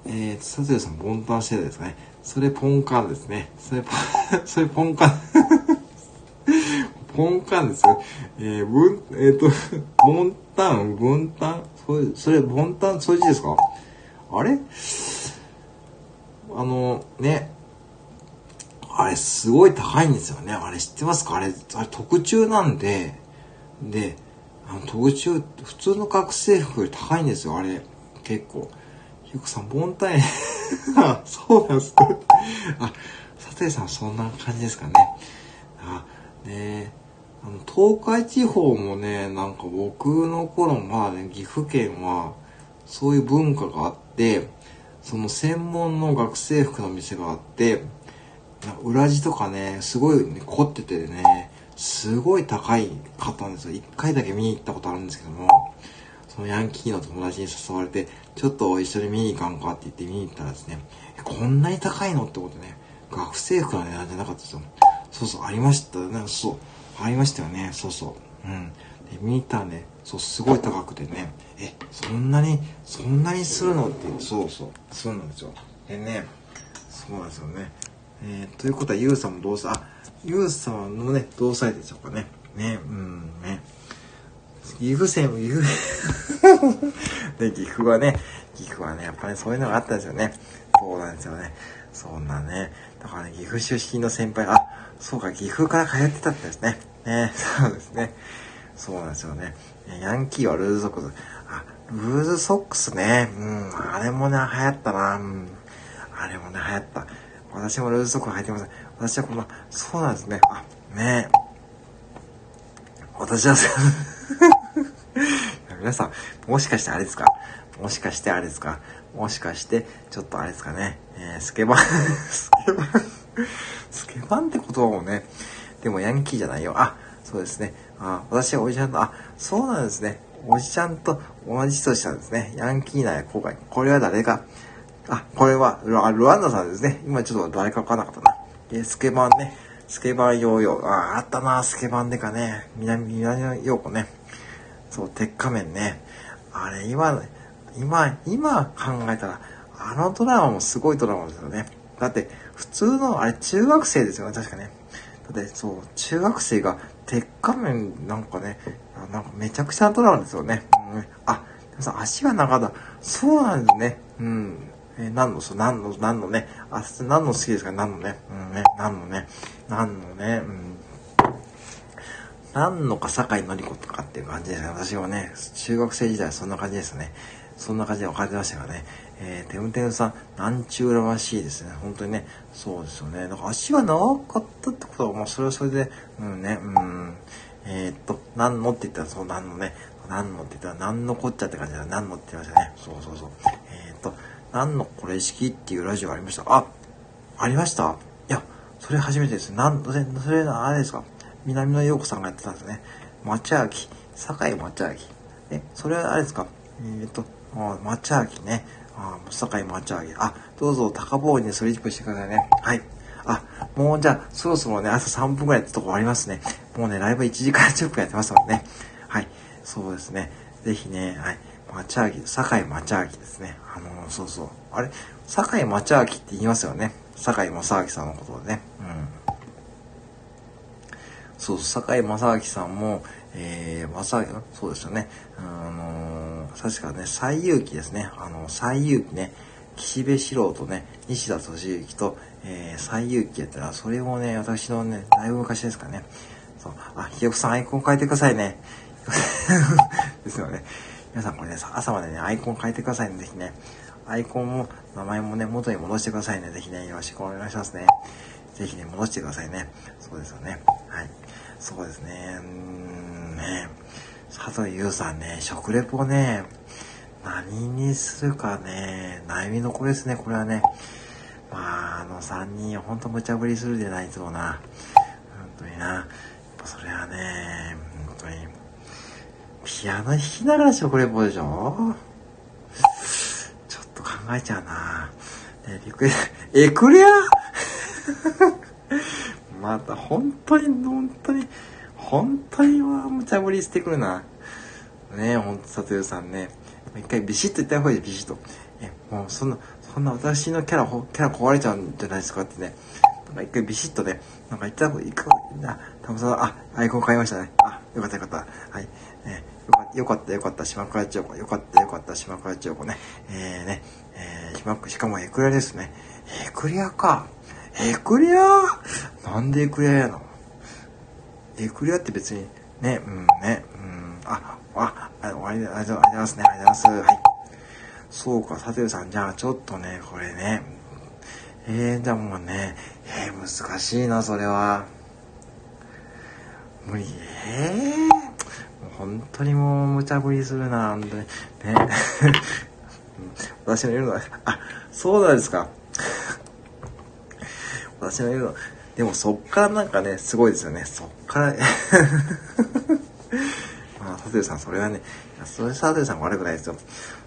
えー、佐藤さん、ボンタンしてるですね？それポンカンですね。それポン、それポンカン。ポンカンですよ。えー、ぶん、えっ、ー、と、ボンタン、ボンタン、それ、それ、ボンタン、そういう字ですか？あれ？あの、ね。あれ、すごい高いんですよね。あれ、知ってますか？あれ、あれ、特注なんで、で、あの、特注、普通の学生服より高いんですよ、あれ。結構。ゆくさん、凡退。あ、そうなんですね。あ、佐藤さんそんな感じですかね。あ、ねあの、東海地方もね、なんか僕の頃、まあね、岐阜県は、そういう文化があって、その専門の学生服の店があって、裏地とかね、すごい、ね、凝っててね、すごい高いかったんですよ。一回だけ見に行ったことあるんですけども、そのヤンキーの友達に誘われて、ちょっと一緒に見に行かんかって言って見に行ったらですね、こんなに高いのってことね、学生服の値段じゃなかったですよ。そうそう、ありましたね。そう、ありましたよね。そうそう。うん。で、見に行ったらね、そう、すごい高くてね、え、そんなに、そんなにするのって、そうそう、そうなんですよ。でね、そうなんですよね。えー、ということは、ゆうさんも同歳、あ、ゆうさんのね、同歳でしょうかね。ね、うん、ね。岐阜線も、岐阜 で、岐阜はね、岐阜はね、やっぱりそういうのがあったんですよね。そうなんですよね。そんなね。だからね、岐阜出身の先輩、あ、そうか、岐阜から通ってたんですね。ね、そうですね。そうなんですよね。ヤンキーはルーズソックス。あ、ルーズソックスね。うん、あれもね、流行ったな。うん。あれもね、流行った。私もルーズソックス履いてます。私はこの、そうなんですね。あ、ねえ私は、皆さん、もしかしてあれですか？もしかしてあれですか？もしかして、ちょっとあれですかね？えー、スケバン スケバンスケバンって言葉もね、でもヤンキーじゃないよ。あ、そうですね。あ、私はおじちゃんと、あ、そうなんですね。おじちゃんと同じ人したんですね。ヤンキーなや後悔。これは誰か？あ、これはルルワンダさんですね。今ちょっと誰かわからなかったな。で、スケバンね。スケバンヨーヨー。あ、あったな、スケバンでかね。南、南の陽子ね。そう、鉄仮面ね。あれ、今、今、今考えたら、あのドラマもすごいドラマですよね。だって、普通の、あれ、中学生ですよね、確かね。だって、そう、中学生が、鉄仮面なんかね、なんかめちゃくちゃなドラマですよね。うん、あ、でもさ、足が長だ。そうなんですね。うん。えー、何の、そう、何の、何のね、あ、何の好きですか？何のね。うんね、何のね、何のね、うん。何のか酒井のり子とかっていう感じですね、私はね、中学生時代はそんな感じですね。そんな感じで分かれてましたからね。えー、てむてむさん、なんちゅうらましいですね。本当にね。そうですよね。だか足が長かったってことは、まあ、それはそれで、うんね、うん。えー、っと、なんのって言ったら、そう、なんのね、なんのって言ったら、なんのこっちゃって感じだ。なんのって言いましたね。そうそうそう。えー、っと、なんのこれ式っていうラジオありました？あ、ありましたいや、それ初めてです。なん、それ、それ、あれですか？南野陽子さんがやってたんですね。町明、堺町明。え、それはあれですか？えー、っと、町明ね。あ、堺町明。あ、どうぞ高坊にスリップしてくださいね。はい。あ、もうじゃあ、そろそろね、朝3分くらいってとこありますね。もうね、ライブ1時間10分やってますもんね。はい。そうですね。ぜひね、はい。町明、堺町明ですね。あのー、そうそう。あれ、堺町明って言いますよね。堺正明さんのことでね。うん。そう、堺正明さんも、えー、正明、そうですよね。あのー、確かね、西遊記ですね。あの、西遊記ね。岸辺四郎とね、西田敏行と、えー、西遊記やったら、それもね、私のね、だいぶ昔ですかね。そう。あ、ひよこさんアイコン変えてくださいね。ですよね。皆さんこれね、朝までね、アイコン変えてくださいね、ぜひね。アイコンも、名前もね、元に戻してくださいね。ぜひね、よろしくお願いしますね。ぜひね、戻してくださいね。そうですよね。はい。そうですね。うんね。佐藤優さんね、食レポね、何にするかね、悩みの子ですね、これはね。まあ、あの3人、ほんと無茶ぶりするでないとな。本当にな。やっぱそれはね、ピアノ弾きながら食レポでしょ？ちょっと考えちゃうな。ね、リクエスト、エクレア？また、本当に、本当に、本当には無茶ぶりしてくるな。ねえ、ほんと、佐藤さんね。一回ビシッと言った方がいいビシッと。え、もうそんな、そんな私のキャラ、キャラ壊れちゃうんじゃないですかってね。なんか一回ビシッとね、なんか言った方がいいか、な、たぶさん、あ、アイコン変えましたね。あ、よかったよかった。はい。えー、よかったよかった、島倉千代子。よかったよかった、島倉千代子ね。えー、ね、えー、島しかもエクレアですね。エクレアか。エクレア？なんでエクレアやの？エクレアって別に、ね、うん、ね、うん、あ、あ、あ、終わりで、ありがとうございますね。ありがとうございます。はい。そうか、サテルさん、じゃあちょっとね、これね。えー、じゃあもうね、えー、難しいな、それは。無理、えー、本当にもう無茶ぶりするな、本当に。ね。私の言うのは、あ、そうなんですか。私の言うのは、でもそっからなんかね、すごいですよね。そっから、まあ、サテルさん、それはね、それサテルさん悪くないですよ。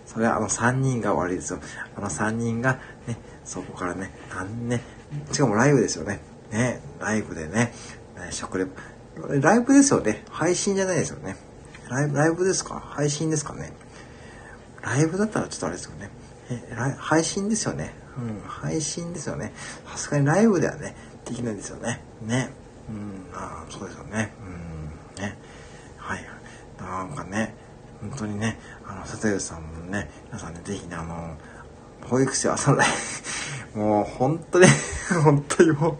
それはあの3人が悪いですよ。あの3人がね、そこからね、なんね、しかもライブですよね。ね、ライブでね、食レポ。ライブですよね。配信じゃないですよね。ライブ、ライブですか？配信ですかね？ライブだったらちょっとあれですよね。え、配信ですよね。うん、配信ですよね。さすがにライブではね、できないんですよね。ね。うん、あそうですよね。うん、ね。はい。なんかね、本当にね、あの、佐藤さんもね、皆さんね、ぜひね、あの、保育士は朝ない。もう本当に 本当にもう、も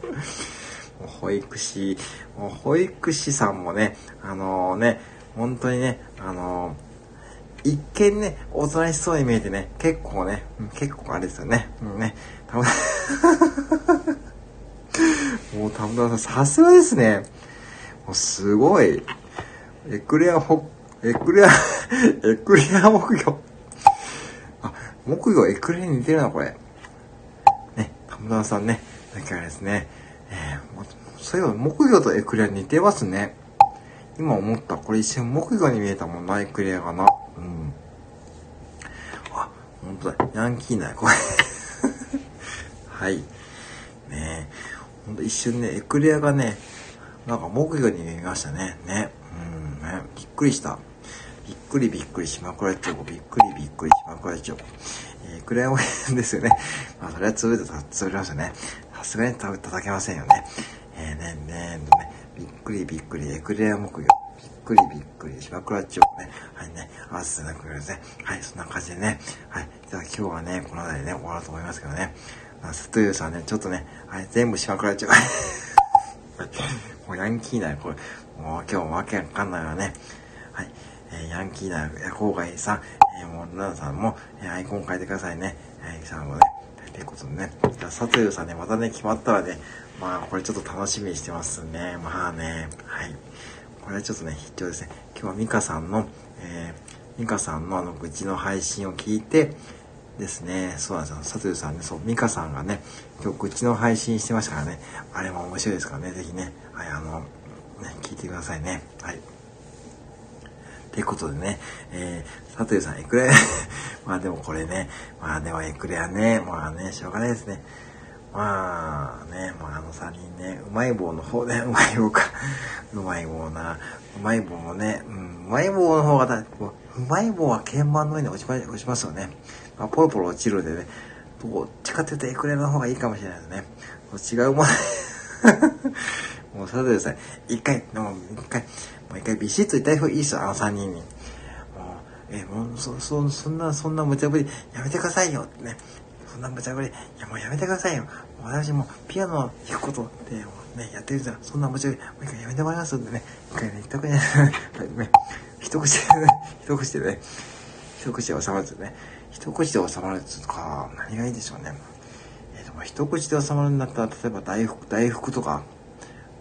う保育士、もう保育士さんもね、あのー、ね、本当にね、あのー、一見ね、おとなしそうに見えてね、結構ね、結構あれですよね。うんね、たぶ もう田村さん、さすがですね。もうすごい。エクレアホエクレア エクレア木魚。あ、木魚エクレアに似てるな、これ。ね、田村さんね。だからですね。えー、そういえば木魚とエクレア似てますね。今思った。これ一瞬木魚に見えたもんな、エクレアがな。うん。あ、本当だ。ヤンキーな、これ はい。ねえ。ほんと一瞬ね、エクレアがね、なんか木魚に見えましたね。ね。うん、ね。びっくりした。びっくりびっくり島倉千代子、びっくりびっくり島倉千代子。えー、クレヨンですよね。まあ、それは潰れた、潰れましたね。さすがに叩けませんよね。えー、ね、ね、ね、びっくりびっくり、エクレア木魚。びっくりびっくり、島倉千代子ね。はいね、合わせてなくですね。はい、そんな感じでね。はい。じゃあ今日はね、この辺りでね、終わると思いますけどね。まあ、ストゥーさんね、ちょっとね、はい、全部島倉千代子。もうヤンキーなこれ。もう今日もわけわかんないわね。はい。えー、ヤンキーな郊外さん、えー、もう、ナナさんも、えー、アイコン変えてくださいね。えー、さんもね。いうことでね。じゃあ、佐藤さんね、またね、決まったらね、まあ、これちょっと楽しみにしてますね。まあね、はい。これはちょっとね、必要ですね。今日はミカさんの、えー、ミカさんのあの、愚痴の配信を聞いて、ですね。そうなんですよ。佐藤さんね、そう、ミカさんがね、今日愚痴の配信してましたからね。あれも面白いですからね。ぜひね、はい、あの、ね、聞いてくださいね。はい。ということでね、えー、佐藤さん、エクレア まあでもこれね、まあでもエクレアね、まあね、しょうがないですね。まあね、まああの3人ね、うまい棒の方ね、うまい棒か。うまい棒な。うまい棒もね、うん、うまい棒の方がだ、うまい棒は鍵盤の上に落ちま落ちますよね。まあ、ポロポロ落ちるでね、どっちかっていうとエクレアの方がいいかもしれないですね。違うもん。もうさてさい。一回、もう一回、もう一回ビシッと言った方がいいっすよ、あの三人に。もう、え、もう、そ、そ、そんな、そんな無茶ぶり、やめてくださいよってね。そんな無茶ぶり、いやもうやめてくださいよ。私もピアノを弾くことってね、やってるじゃん。そんな無茶ぶり、もう一回やめてもらいますんでね。一回ね、言ったくない。ね、一口でね、一口でね、一口で収まるんですよね。一口で収まるとか、何がいいでしょうね。えー、でも一口で収まるんだったら、例えば大福、大福とか、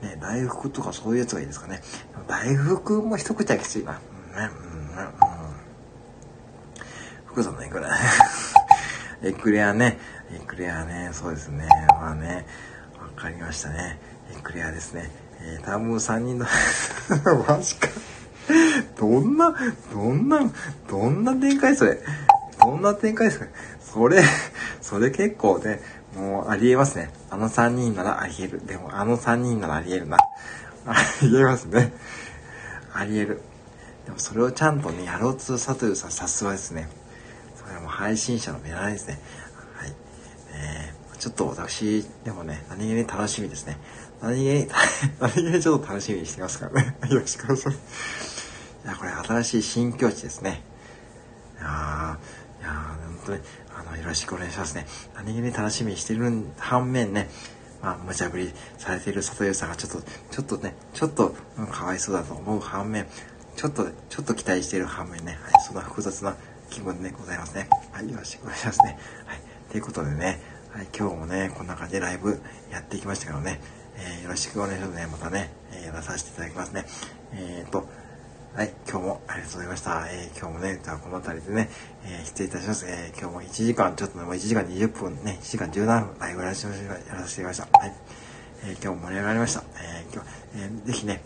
ね、大福とかそういうやつがいいですかね。大福も一口はきついな。うん、うん、うん。福さんのエクレア。エクレアね。エクレアね。そうですね。まあね。わかりましたね。エクレアですね。えー、多分3人の マジか。どんな、どんな、どんな展開それ。どんな展開ですかそれ、それ結構ね、もうありえますね。あの3人ならありえる。でもあの3人ならありえるな。ありえますね。ありえる。でもそれをちゃんとね、やろうとさというさ、さすがですね。それはもう配信者の見習いですね。はい。えー、ちょっと私、でもね、何気に楽しみですね。何気に、何気にちょっと楽しみにしてますからね。よろしくお願いします。いや、これ新しい新境地ですね。いやー、いやー、本当に、あの、よろしくお願いしますね。何気に楽しみにしてる反面ね、まあ、無茶ぶりされている里代さんがちょっと、ちょっとね、ちょっと、うん、かわいそうだと思う反面、ちょっと、ちょっと期待している反面ね、はい、そんな複雑な気分でございますね。はい、よろしくお願いしますね。はい、ということでね、はい、今日もね、こんな感じでライブやっていきましたけどね、えー、よろしくお願いしますね。またね、えー、やらさせていただきますね。えーと、はい、今日もありがとうございました。えー、今日もね、じゃあこの辺りでね、えー、失礼いたします。えー、今日も1時間、ちょっとね、もう1時間20分ね、1時間17分、ライブやらせていただきました。はい。えー、今日も盛り上がりました。えー、今日、えー、ぜひね、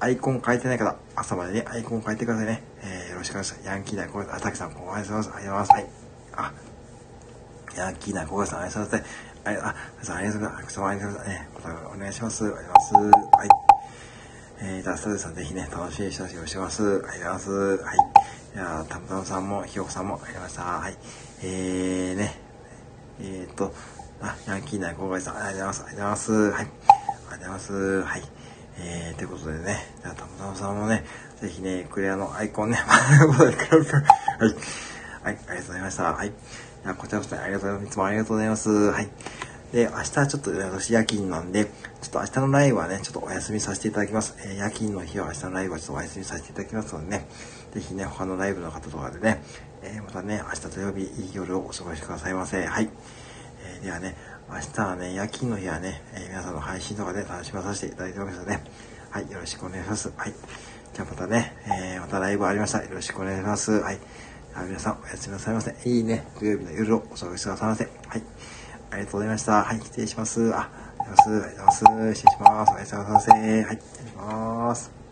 アイコン変えてない方、朝までね、アイコン変えてくださいね。えー、よろしくお願いします。ヤンキーな小川さん、あ、たきさん、こうありがとうございます。ありがとうございます。はい。あ、ヤンキーな小川さん、ありがとうございます。あ、あ、ありがとうございます。ありがとうございます。えー、またお願いします。ありがとうございます。はい。えー、じゃあ、スタジオさんぜひね、楽しみにしてほしいよろしくお願いします。ありがとうございます。はい。じゃあ、たむたむさんも、ひよこさんもありました。はい。えーね、えーと、あ、ヤンキーな小川さん、ありがとうございます。ありがとうございます。はい。ありがとうございます。はい。えー、ということでね、じゃあ、たむたむさんもね、ぜひね、クレアのアイコンね、はい。はい、ありがとうございました。はい。じゃあ、こちらこそありがとうございます。いつもありがとうございます。はい。で、明日はちょっと私夜勤なんで、ちょっと明日のライブはね、ちょっとお休みさせていただきます。えー、夜勤の日は明日のライブはちょっとお休みさせていただきますのでね、ぜひね、他のライブの方とかでね、えー、またね、明日土曜日いい夜をお過ごしくださいませ。はい。えー、ではね、明日はね、夜勤の日はね、えー、皆さんの配信とかで楽しまさせていただいておりますので、はい、よろしくお願いします。はい。じゃあまたね、えー、またライブありました。よろしくお願いします。はい。皆さんおやすみなさいませ。いいね、土曜日の夜をお過ごしくださいませ。はい。ありがとうございました。はい、失礼します。あ、ありがとうございます。失礼します。おやすみなさい。はい、失礼します。